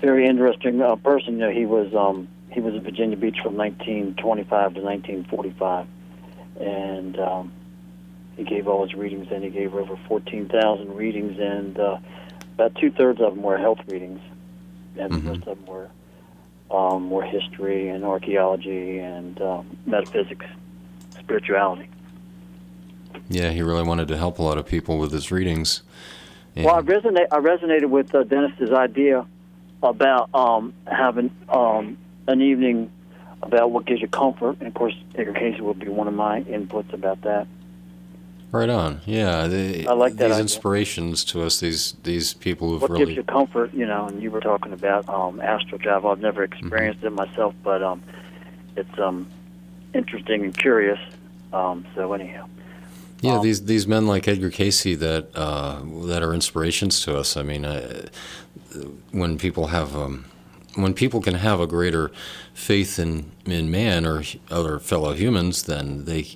very interesting uh, person. You know, he was um, he was in Virginia Beach from 1925 to 1945, and um, he gave all his readings. And he gave over 14,000 readings, and uh, about two thirds of them were health readings, and the rest of them were um, were history and archaeology and um, metaphysics, spirituality. Yeah, he really wanted to help a lot of people with his readings. And Well, I resonate. I resonated with uh, Dennis's idea about um, having um, an evening about what gives you comfort. And of course, Edgar Cayce will be one of my inputs about that. Right on. Yeah, they, I like that these idea. inspirations to us. These these people who've what really gives you comfort, you know, and you were talking about um, astral travel. I've never experienced it myself, but um, it's um, interesting and curious. Um, so anyhow, Yeah, these these men like Edgar Cayce that uh, that are inspirations to us. I mean, uh, when people have um, when people can have a greater faith in in man or other fellow humans, then they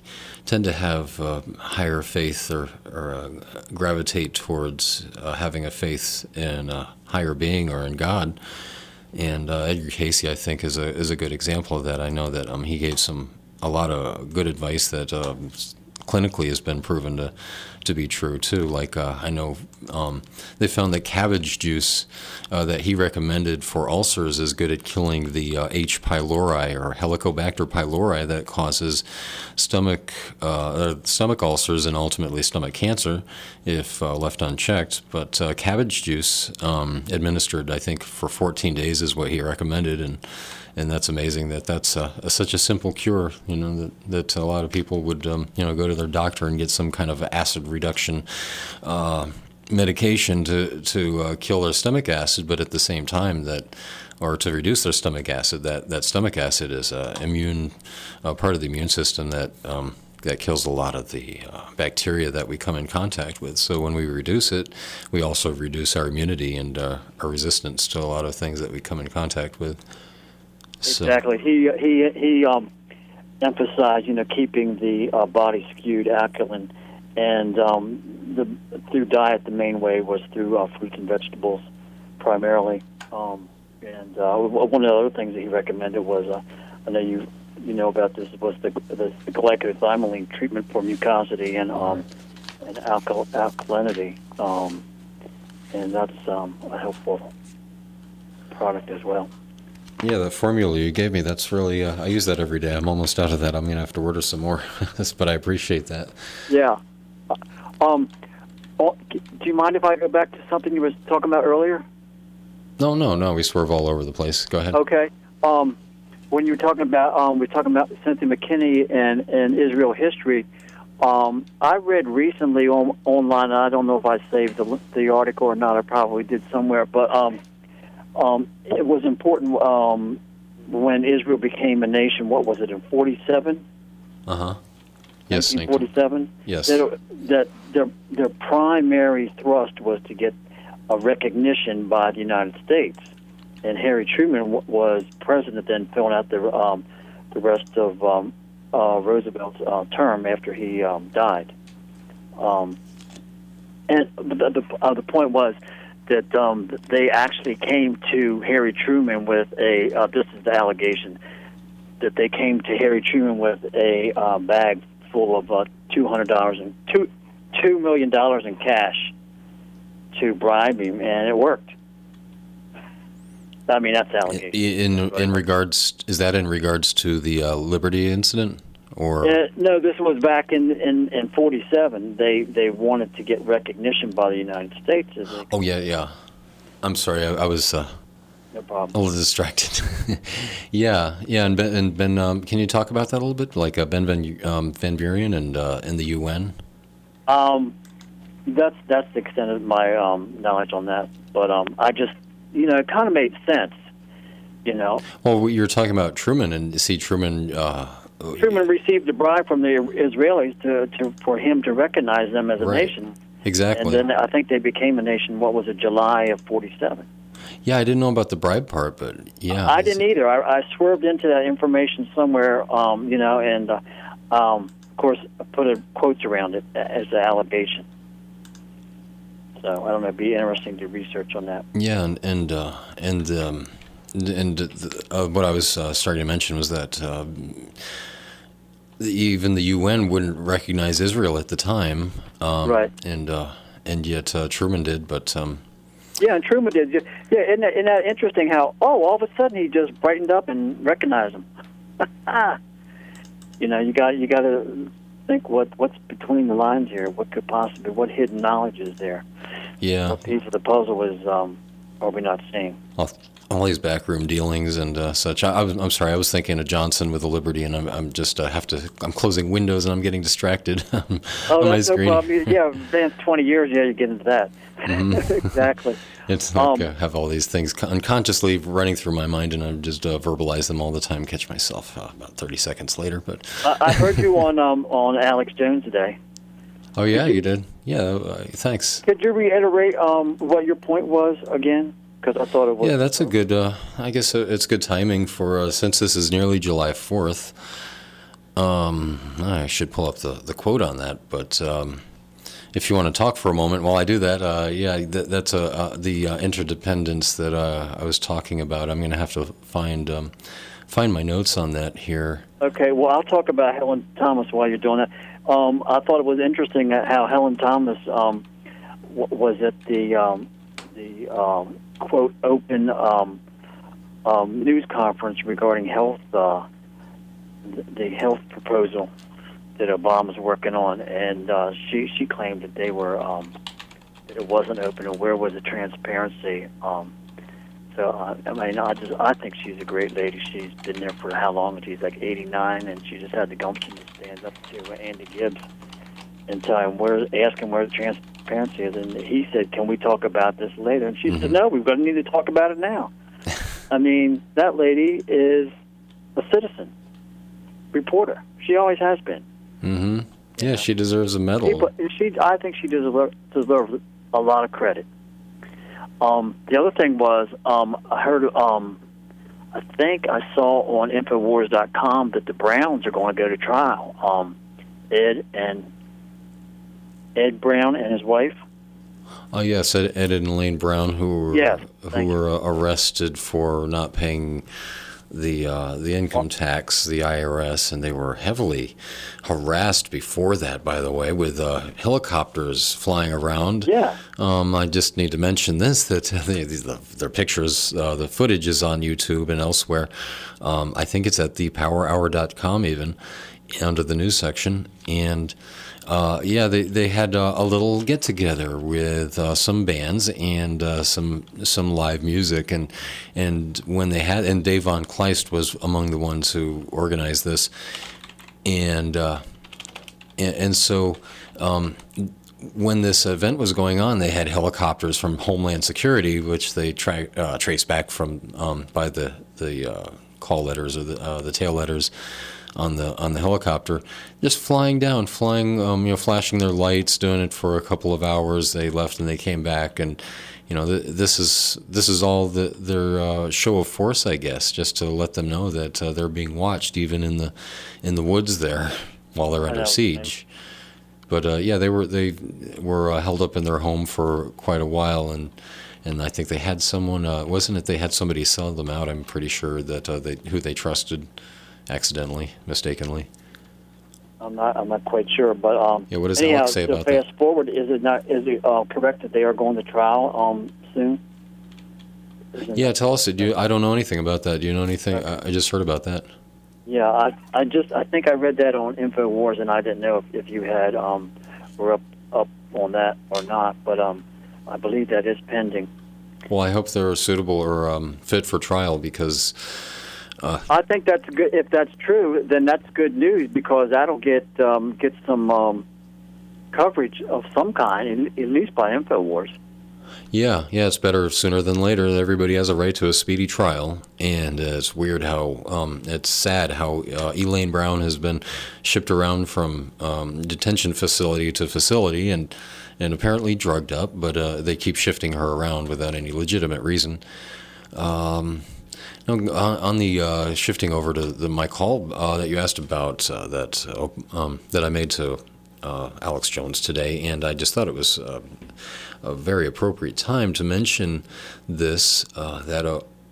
tend to have higher faith or, or uh, gravitate towards uh, having a faith in a higher being or in God. And uh, Edgar Cayce, I think, is a is a good example of that. I know that um, he gave some a lot of good advice that um, clinically has been proven to to be true too. Like uh, I know um, they found that cabbage juice uh, that he recommended for ulcers is good at killing the uh, H. pylori or Helicobacter pylori that causes stomach uh, uh, stomach ulcers and ultimately stomach cancer if uh, left unchecked. But cabbage juice um, administered, I think, for 14 days is what he recommended, and and that's amazing that that's uh, a, such a simple cure. You know that, that a lot of people would um, you know go to their doctor and get some kind of acid reduction. Uh, medication to to uh, kill their stomach acid, but at the same time that, or to reduce their stomach acid, that that stomach acid is a immune uh, part of the immune system that um, that kills a lot of the uh, bacteria that we come in contact with. So when we reduce it, we also reduce our immunity and uh, our resistance to a lot of things that we come in contact with. So, exactly. He he he um, emphasized, you know, keeping the uh, body skewed alkaline, and um, the through diet. The main way was through uh, fruits and vegetables, primarily. Um, and uh, one of the other things that he recommended was, uh, I know you you know about this, was the the, the Glyco-Thymoline treatment for mucosity and um, and alkal- alkalinity, um, and that's um, a helpful product as well. Yeah, the formula you gave me, that's really, uh, I use that every day. I'm almost out of that. I'm going to have to order some more, [LAUGHS] but I appreciate that. Yeah. Um, oh, do you mind if I go back to something you were talking about earlier? No, no, no, we swerve all over the place. Go ahead. Okay. Um, when you were talking about, um, we were talking about Cynthia McKinney and, and Israel history. Um, I read recently on, online. I don't know if I saved the, the article or not. I probably did somewhere, but um, um, it was important um, when Israel became a nation. What was it in '47? Uh huh. Yes. 1947. Yes. That, that their their primary thrust was to get a recognition by the United States, and Harry Truman w- was president then, filling out the um, the rest of um, uh, Roosevelt's uh, term after he um, died. Um, and the the, uh, the point was that um, they actually came to Harry Truman with a uh, this is the allegation that they came to Harry Truman with a uh, bag full of uh, two hundred dollars and two two million dollars in cash to bribe him, and it worked. I mean, that's allegation. In in regards, is that in regards to the uh, Liberty incident, or Uh, no, this was back in in in '47. They they wanted to get recognition by the United States as oh yeah, yeah. I'm sorry, I, I was uh, no problem. a little distracted. [LAUGHS] yeah, yeah, and Ben, and ben um, can you talk about that a little bit, like uh, Ben Van um, Van Buren and uh, and the UN? Um, that's that's the extent of my um, knowledge on that. But um, I just, you know, it kind of made sense. You know, Well, you were talking about Truman, and see Truman. Uh, Truman received a bribe from the Israelis to, to for him to recognize them as a Right. nation. exactly. And then I think they became a nation. What was it, July of '47? yeah, I didn't know about the bribe part, but yeah, I didn't either. I, I swerved into that information somewhere, um, you know, and uh, um, of course I put a quotes around it as an allegation. So I don't know. It'd be interesting to research on that. Yeah, and and uh, and um, and, uh, what I was uh, starting to mention was that uh, even the UN wouldn't recognize Israel at the time, um, Right. And uh, and yet uh, Truman did, but um, Yeah, and Truman did. Yeah, isn't that, isn't that interesting? How oh, all of a sudden he just brightened up and recognized him. [LAUGHS] you know, you got you got to think what what's between the lines here. What could possibly what hidden knowledge is there? yeah, What piece of the puzzle is um, are we not seeing? All, all these backroom dealings and uh, such. I, I was, I'm sorry, I was thinking of Johnson with the Liberty, and I'm, I'm just uh, have to. I'm closing windows and I'm getting distracted [LAUGHS] on Oh, my that's no screen. problem. Yeah, [LAUGHS] advanced 20 years, yeah, you get into that. Mhm. [LAUGHS] exactly. It's like Um, uh, have all these things unconsciously running through my mind, and I'm just uh, verbalize them all the time. Catch myself uh, about 30 seconds later, but I, I heard you on um, on Alex Jones today. oh yeah, you did. Yeah, uh, thanks. Could you reiterate um, what your point was again? Because I thought it was. Yeah, that's a good. Uh, I guess uh, it's good timing for uh, since this is nearly July Fourth. Um, I should pull up the, the quote on that, but um, if you want to talk for a moment while I do that, uh, yeah, that, that's uh, uh, the uh, interdependence that uh, I was talking about. I'm going to have to find um, find my notes on that here. Okay, well, I'll talk about Helen Thomas while you're doing that. Um, I thought it was interesting how Helen Thomas um, w- was at the um, the um, quote open um, um, news conference regarding health, uh, the health proposal that Obama's working on, and uh, she she claimed that they were um, that it wasn't open, and where was the transparency? Um, so uh, I mean, I just I think she's a great lady. She's been there for how long? She's like 89, and she just had the gumption to stand up to Andy Gibbs and tell him where, ask him where the transparency is. And he said, "Can we talk about this later?" And she said, "No, we've got to need to talk about it now." [LAUGHS] I mean, that lady is a citizen reporter. She always has been. hmm Yeah, she deserves a medal. People, she, I think she deserves deserves a lot of credit. Um, the other thing was, um, I heard, um, I think I saw on Infowars.com that the Browns are going to go to trial. Um, Ed and Ed Brown and his wife. Oh yes, Ed, Ed and Elaine Brown, who were Yes, who were uh, arrested for not paying the uh, the income tax, the IRS, and they were heavily harassed before that. By the way, with uh, helicopters flying around. Yeah. Um, I just need to mention this that the, the, their pictures, uh, the footage is on YouTube and elsewhere. Um, I think it's at thepowerhour.com even under the news section and. Uh, yeah, they they had uh, a little get together with uh, some bands and uh, some some live music, and and when they had and Dave Von Kleist was among the ones who organized this, and uh, and, and so. Um, when this event was going on, they had helicopters from Homeland Security, which they tra- uh, traced back from um, by the the call letters or the the tail letters on the on the helicopter, just flying down, flying, um, you know, flashing their lights, doing it for a couple of hours. They left and they came back, and you know, th- this is this is all the, their uh, show of force, I guess, just to let them know that uh, they're being watched, even in the in the woods there, while they're under siege. But uh, yeah, they were they were uh, held up in their home for quite a while, and and I think they had someone. Uh, wasn't it they had somebody sell them out? I'm pretty sure that uh, they who they trusted, accidentally, mistakenly. I'm not. I'm not quite sure, but um. Yeah, what does anyhow, Alex say to about that? fast forward, is it not? Is it uh, correct that they are going to trial um soon? Yeah, tell us. Do you, I don't know anything about that. Do you know anything? I, I just heard about that. Yeah, I I just I think I read that on Infowars, and I didn't know if, if you had um were up up on that or not, but um I believe that is pending. Well, I hope they're suitable or um, fit for trial because. Uh, I think that's good. If that's true, then that's good news because that'll get um, get some um, coverage of some kind, at least by Infowars. Yeah, yeah, it's better sooner than later. Everybody has a right to a speedy trial, and uh, it's weird how um, it's sad how uh, Elaine Brown has been shipped around from um, detention facility to facility, and and apparently drugged up, but uh, they keep shifting her around without any legitimate reason. Um, no, on, the uh, shifting over to the my call uh, that you asked about uh, that um, that I made to uh, Alex Jones today, and I just thought it was uh, a very appropriate time to mention this uh, that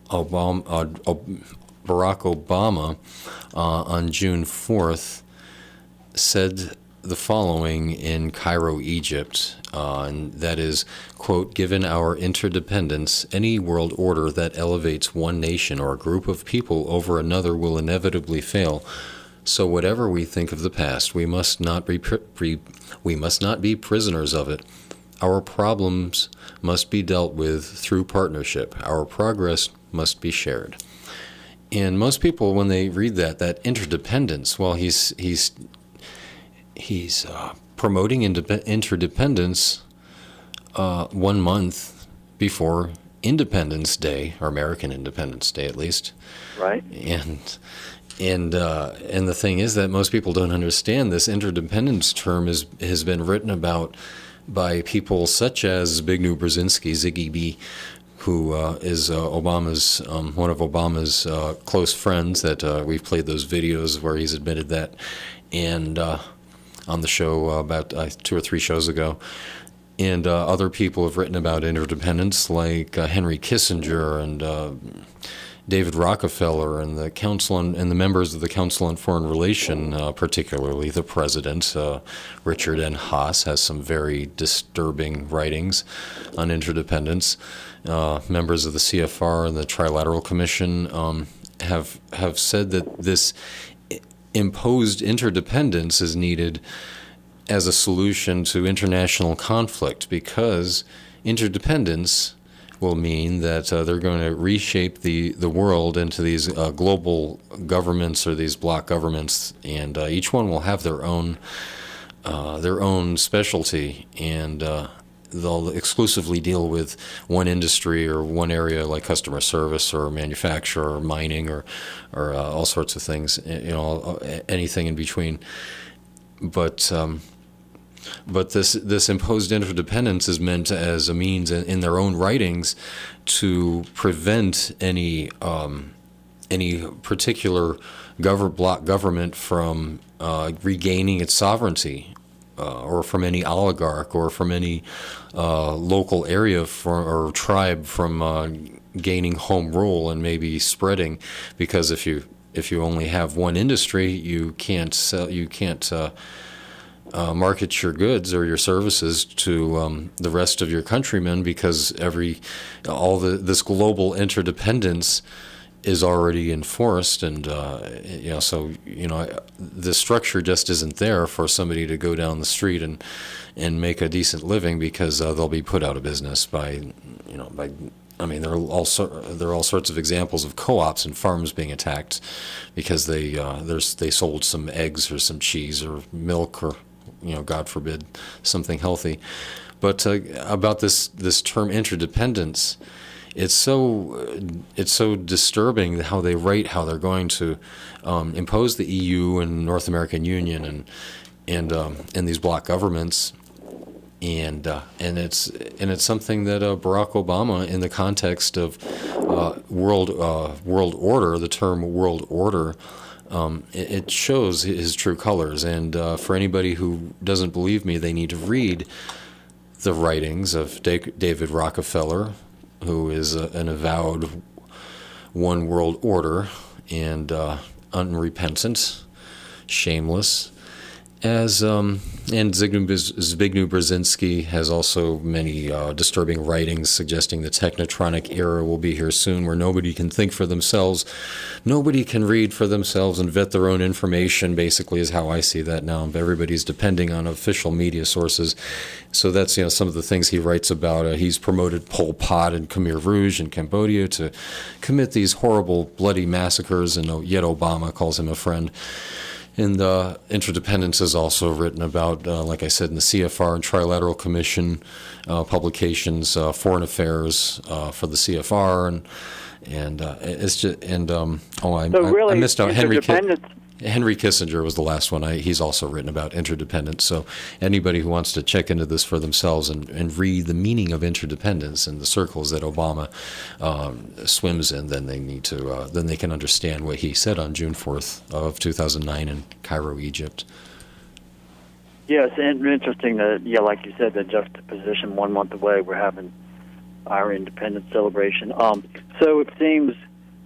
Obama, Ob- Barack Obama on June fourth said the following in Cairo, Egypt, uh, and that is, quote, given our interdependence, any world order that elevates one nation or a group of people over another will inevitably fail. So whatever we think of the past, we must not be, pri- we must not be prisoners of it. our problems must be dealt with through partnership. Our progress must be shared. And most people, when they read that, that interdependence, well, he's he's he's uh, promoting indep- interdependence uh, one month before Independence Day, or American Independence Day, at least. Right. And and uh, and the thing is that most people don't understand this interdependence term is has been written about by people such as Zbigniew Brzezinski, Ziggy B, who uh, is uh, Obama's um, one of Obama's uh, close friends. That uh, we've played those videos where he's admitted that, and uh, on the show about uh, two or three shows ago. And other people have written about interdependence, like Henry Kissinger and David Rockefeller and the council on, and the members of the Council on Foreign Relation, uh, particularly the president, uh, Richard N. Haass, has some very disturbing writings on interdependence. Uh, members of the CFR and the Trilateral Commission um, have have said that this imposed interdependence is needed as a solution to international conflict because interdependence will mean that uh, they're going to reshape the, the world into these uh, global governments or these block governments, and uh, each one will have their own uh, their own specialty, and uh, they'll exclusively deal with one industry or one area, like customer service or manufacture or mining or or uh, all sorts of things, you know, anything in between. But um, but this this imposed interdependence is meant as a means in, their own writings to prevent any um, any particular govern block government from uh, regaining its sovereignty. Uh, or from any oligarch, or from any uh, local area for, or tribe from uh, gaining home rule and maybe spreading, because if you if you only have one industry, you can't sell, you can't uh, uh, market your goods or your services to um, the rest of your countrymen because every all the this global interdependence is already enforced and uh, you know so you know the structure just isn't there for somebody to go down the street and and make a decent living because uh, they'll be put out of business by you know by I mean, there are all there are all sorts of examples of co-ops and farms being attacked because they uh, they sold some eggs or some cheese or milk or you know, God forbid, something healthy. But uh, about this this term interdependence, it's so it's so disturbing how they write how they're going to um, impose the EU and North American Union and and um, and these bloc governments. And uh, and it's and it's something that uh, Barack Obama, in the context of uh, world uh, world order, the term world order, um, it, it, shows his true colors. And uh, for anybody who doesn't believe me, they need to read the writings of David Rockefeller, who is a, an avowed one world order and uh, unrepentant, shameless, as um, and Zbigniew Brzezinski has also many uh, disturbing writings suggesting the technotronic era will be here soon, where nobody can think for themselves, nobody can read for themselves and vet their own information. Basically, is how I see that now. Everybody's depending on official media sources, so that's you know some of the things he writes about. Uh, he's promoted Pol Pot and Khmer Rouge in Cambodia to commit these horrible, bloody massacres, and yet Obama calls him a friend. And uh, interdependence is also written about, uh, like I said, in the CFR and Trilateral Commission uh, publications, uh, Foreign Affairs uh, for the CFR, and and uh, it's just and um, oh, I, so really, I, I missed out Henry. Kissinger. Henry Kissinger was the last one. I, he's also written about interdependence. So anybody who wants to check into this for themselves and, and read the meaning of interdependence and the circles that Obama um, swims in, then they need to uh, then they can understand what he said on June fourth of two thousand nine in Cairo, Egypt. Yes, and interesting that yeah, like you said, the juxtaposition one month away, we're having our independence celebration. Um, so it seems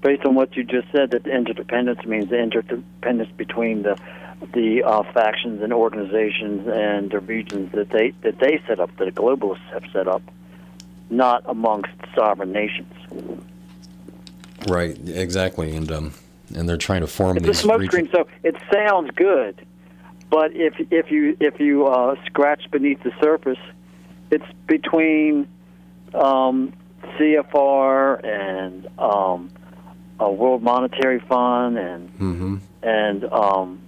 based on what you just said, that interdependence means the interdependence between the the uh, factions and organizations and the regions that they that they set up, that the globalists have set up, not amongst sovereign nations. Right. Exactly. And um, and they're trying to form it's these. a smokescreen. So it sounds good, but if if you if you uh, scratch beneath the surface, it's between um, CFR and um, a World Monetary Fund and hmm and um,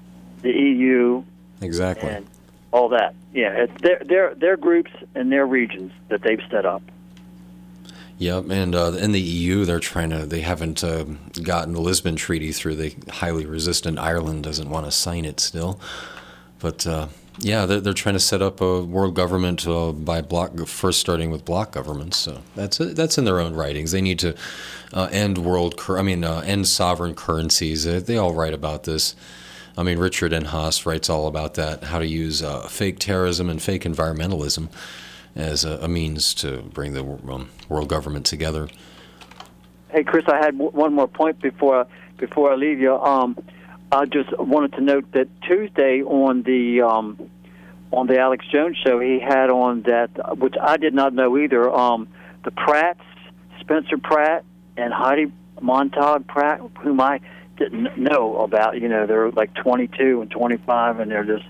the EU Exactly. and all that. Yeah, it's their their their groups and their regions that they've set up. Yep, and uh, in the EU, they're trying to. They haven't uh, gotten the Lisbon Treaty through. The highly resistant Ireland doesn't want to sign it still, but uh, yeah, they're, they're trying to set up a world government uh, by block, first starting with block governments. So that's that's in their own writings. They need to uh, end world. Cur- I mean, uh, end sovereign currencies. They, they all write about this. I mean, Richard N. Haass writes all about that. How to use uh, fake terrorism and fake environmentalism as a, a means to bring the um, world government together. Hey, Chris, I had w- one more point before before I leave you. Um, I just wanted to note that Tuesday on the um, on the Alex Jones show, he had on that which I did not know either. Um, the Pratts, Spencer Pratt, and Heidi Montag Pratt, whom I didn't know about. You know, they're like 22 and 25, and they're this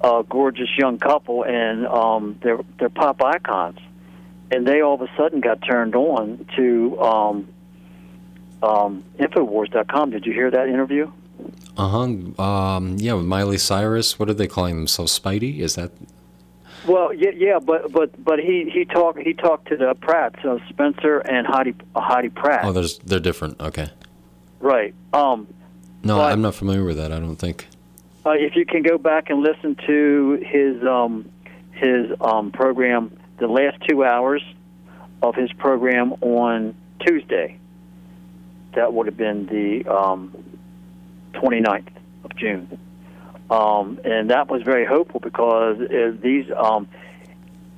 uh, gorgeous young couple, and um, they're they're pop icons. And they all of a sudden got turned on to um, um, Infowars.com. Did you hear that interview? Uh huh. Um, yeah, with Miley Cyrus. What are they calling themselves? Speidi? Is that? Well, yeah, yeah, but but but he he talked he talked to the Pratts, uh, Spencer and Heidi uh, Heidi Pratt. Oh, there's they're different. Okay. Right. Um, No, But- I'm not familiar with that. I don't think. uh, if you can go back and listen to his um, his um, program, the last two hours of his program on Tuesday, that would have been the um, 29th of June. Um, and that was very hopeful because these um,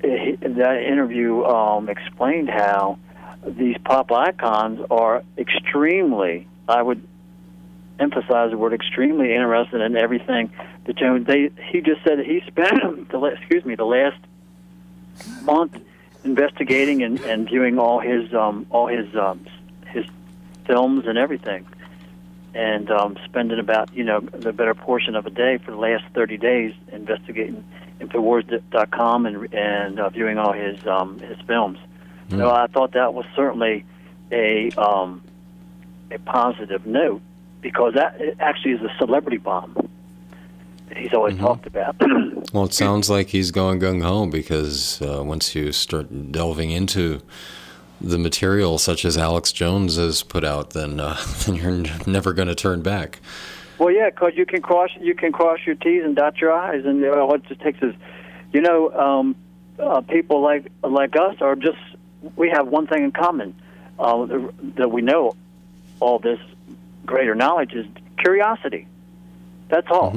that interview um, explained how these pop icons are extremely, I would emphasize the word extremely interested in everything that Jones. They he just said that he spent [CLEARS THROAT] the excuse me the last month investigating and, and viewing all his um, all his um, his films and everything, and um, spending about you know the better portion of a day for the last thirty days investigating Infowars.com and and uh, viewing all his um, his films. So I thought that was certainly a um, a positive note because that it actually is a celebrity bomb that he's always talked about. [CLEARS THROAT] Well, it sounds like he's going gung ho because uh, once you start delving into the material, such as Alex Jones has put out, then uh, [LAUGHS] then you're n- never going to turn back. well, yeah, because you can cross you can cross your T's and dot your I's, and uh, all it just takes is, you know, um, uh, people like like us are just we have one thing in common uh, that we know all this greater knowledge is curiosity. That's all.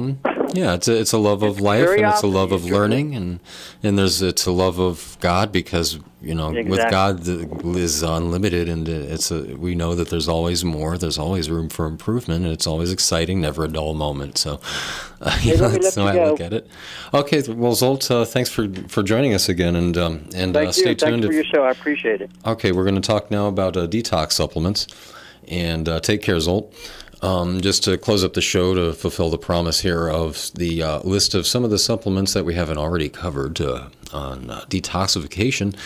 Yeah, it's a, it's a love of life and it's a love of learning and and there's it's a love of God because you know with God the, is unlimited and it's a we know that there's always more. There's always room for improvement and it's always exciting, never a dull moment. So [LAUGHS] uh, Hey, know, that's how I go. look at it. Okay, well Zolt, uh, thanks for for joining us again and um, and Thank uh, stay you. tuned. Thanks for your show. I appreciate it. Okay, we're going to talk now about uh, detox supplements. And uh, take care, Zolt. Um, just to close up the show to fulfill the promise here of the uh, list of some of the supplements that we haven't already covered uh, on uh, detoxification.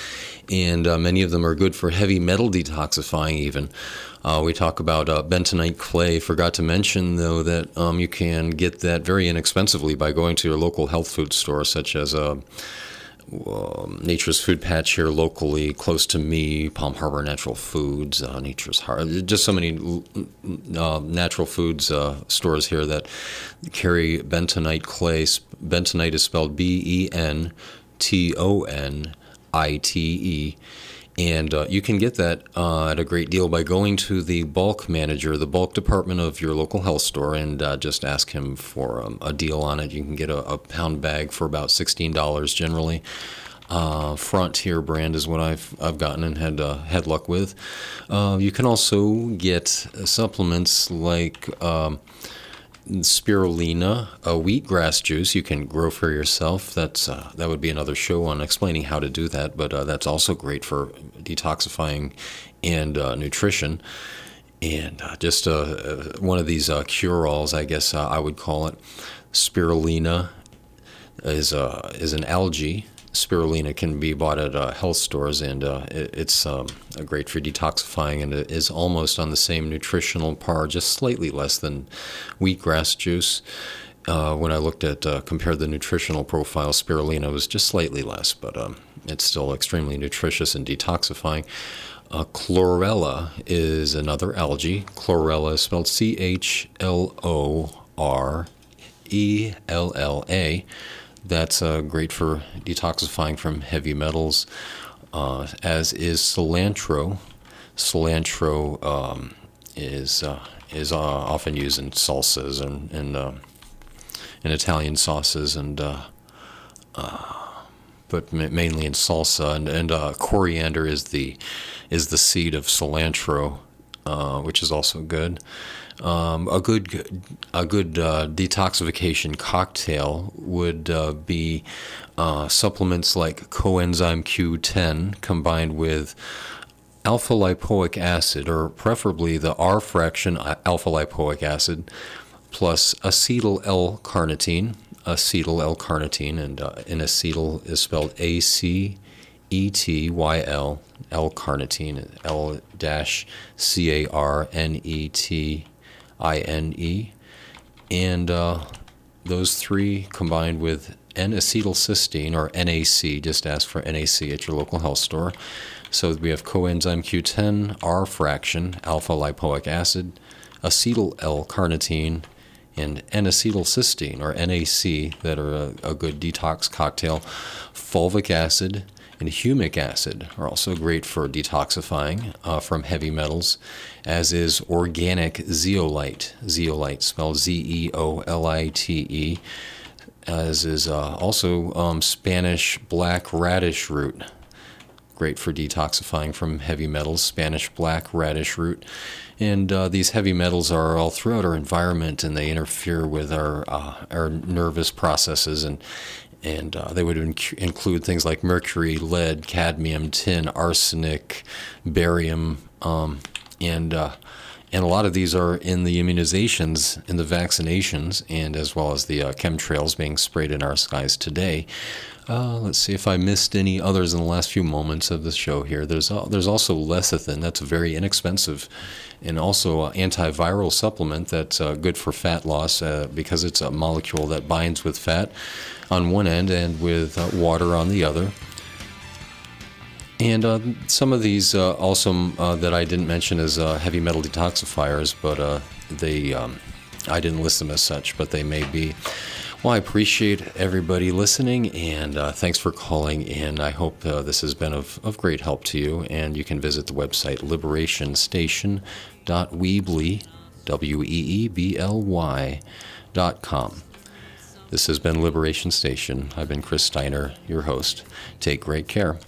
And uh, many of them are good for heavy metal detoxifying, even. Uh, we talk about uh, bentonite clay. Forgot to mention, though, that um, you can get that very inexpensively by going to your local health food store, such as um, Nature's Food Patch here locally, close to me, Palm Harbor Natural Foods, uh, Nature's Heart, just so many uh, natural foods uh, stores here that carry bentonite clay. Bentonite is spelled B E N T O N I T E. And uh, you can get that uh, at a great deal by going to the bulk manager, the bulk department of your local health store, and uh, just ask him for um, a deal on it. You can get a, a pound bag for about $16 generally. Uh, Frontier brand is what I've I've gotten and had uh, had luck with. Uh, you can also get supplements like um, spirulina, a wheatgrass juice you can grow for yourself. That's uh, that would be another show on explaining how to do that, but uh, that's also great for detoxifying and uh, nutrition. And uh, just uh, uh, one of these cure-alls, I guess I would call it. Spirulina is uh, is an algae spirulina can be bought at uh, health stores, and uh, it, it's um, great for detoxifying, and it is almost on the same nutritional par, just slightly less than wheatgrass juice. Uh, when I looked at uh, compared the nutritional profile, spirulina was just slightly less, but um, it's still extremely nutritious and detoxifying. Uh, chlorella is another algae. Chlorella is spelled C H L O R E L L A. That's uh, great for detoxifying from heavy metals, uh, as is cilantro. Cilantro um, is uh, is uh, often used in salsas and and, uh, in Italian sauces and uh, but ma- mainly in salsa and and coriander is the is the seed of cilantro, which is also good. Um, a good a good uh, detoxification cocktail would uh, be uh, supplements like coenzyme Q10 combined with alpha lipoic acid, or preferably the R fraction alpha lipoic acid, plus acetyl L carnitine. Acetyl L carnitine, and uh, in acetyl is spelled A C E T Y L L carnitine, L dash C A R N E T I N E. And uh, those three combined with N acetylcysteine or NAC, just ask for NAC at your local health store. So we have coenzyme Q10, R fraction, alpha lipoic acid, acetyl L carnitine, and N acetylcysteine or NAC that are a, a good detox cocktail. Fulvic acid, and humic acid are also great for detoxifying uh, from heavy metals, as is organic zeolite. Zeolite spelled Z E O L I T E, as is uh, also um, Spanish black radish root. Great for detoxifying from heavy metals, Spanish black radish root. And uh, these heavy metals are all throughout our environment and they interfere with our, uh, our nervous processes and, and uh, they would inc- include things like mercury, lead, cadmium, tin, arsenic, barium, um, and uh, and a lot of these are in the immunizations, in the vaccinations, and as well as the uh, chemtrails being sprayed in our skies today. Uh, let's see if I missed any others in the last few moments of the show here. There's uh, there's also lecithin. That's a very inexpensive and also an antiviral supplement that's uh, good for fat loss uh, because it's a molecule that binds with fat on one end and with uh, water on the other. And uh, some of these also that I didn't mention as heavy metal detoxifiers, but they um, I didn't list them as such, but they may be. Well, I appreciate everybody listening, and uh, thanks for calling in. I hope this has been of, of great help to you, and you can visit the website liberationstation.weebly, W-E-E-B-L-Y, dot com. This has been Liberation Station. I've been Chris Steiner, your host. Take great care.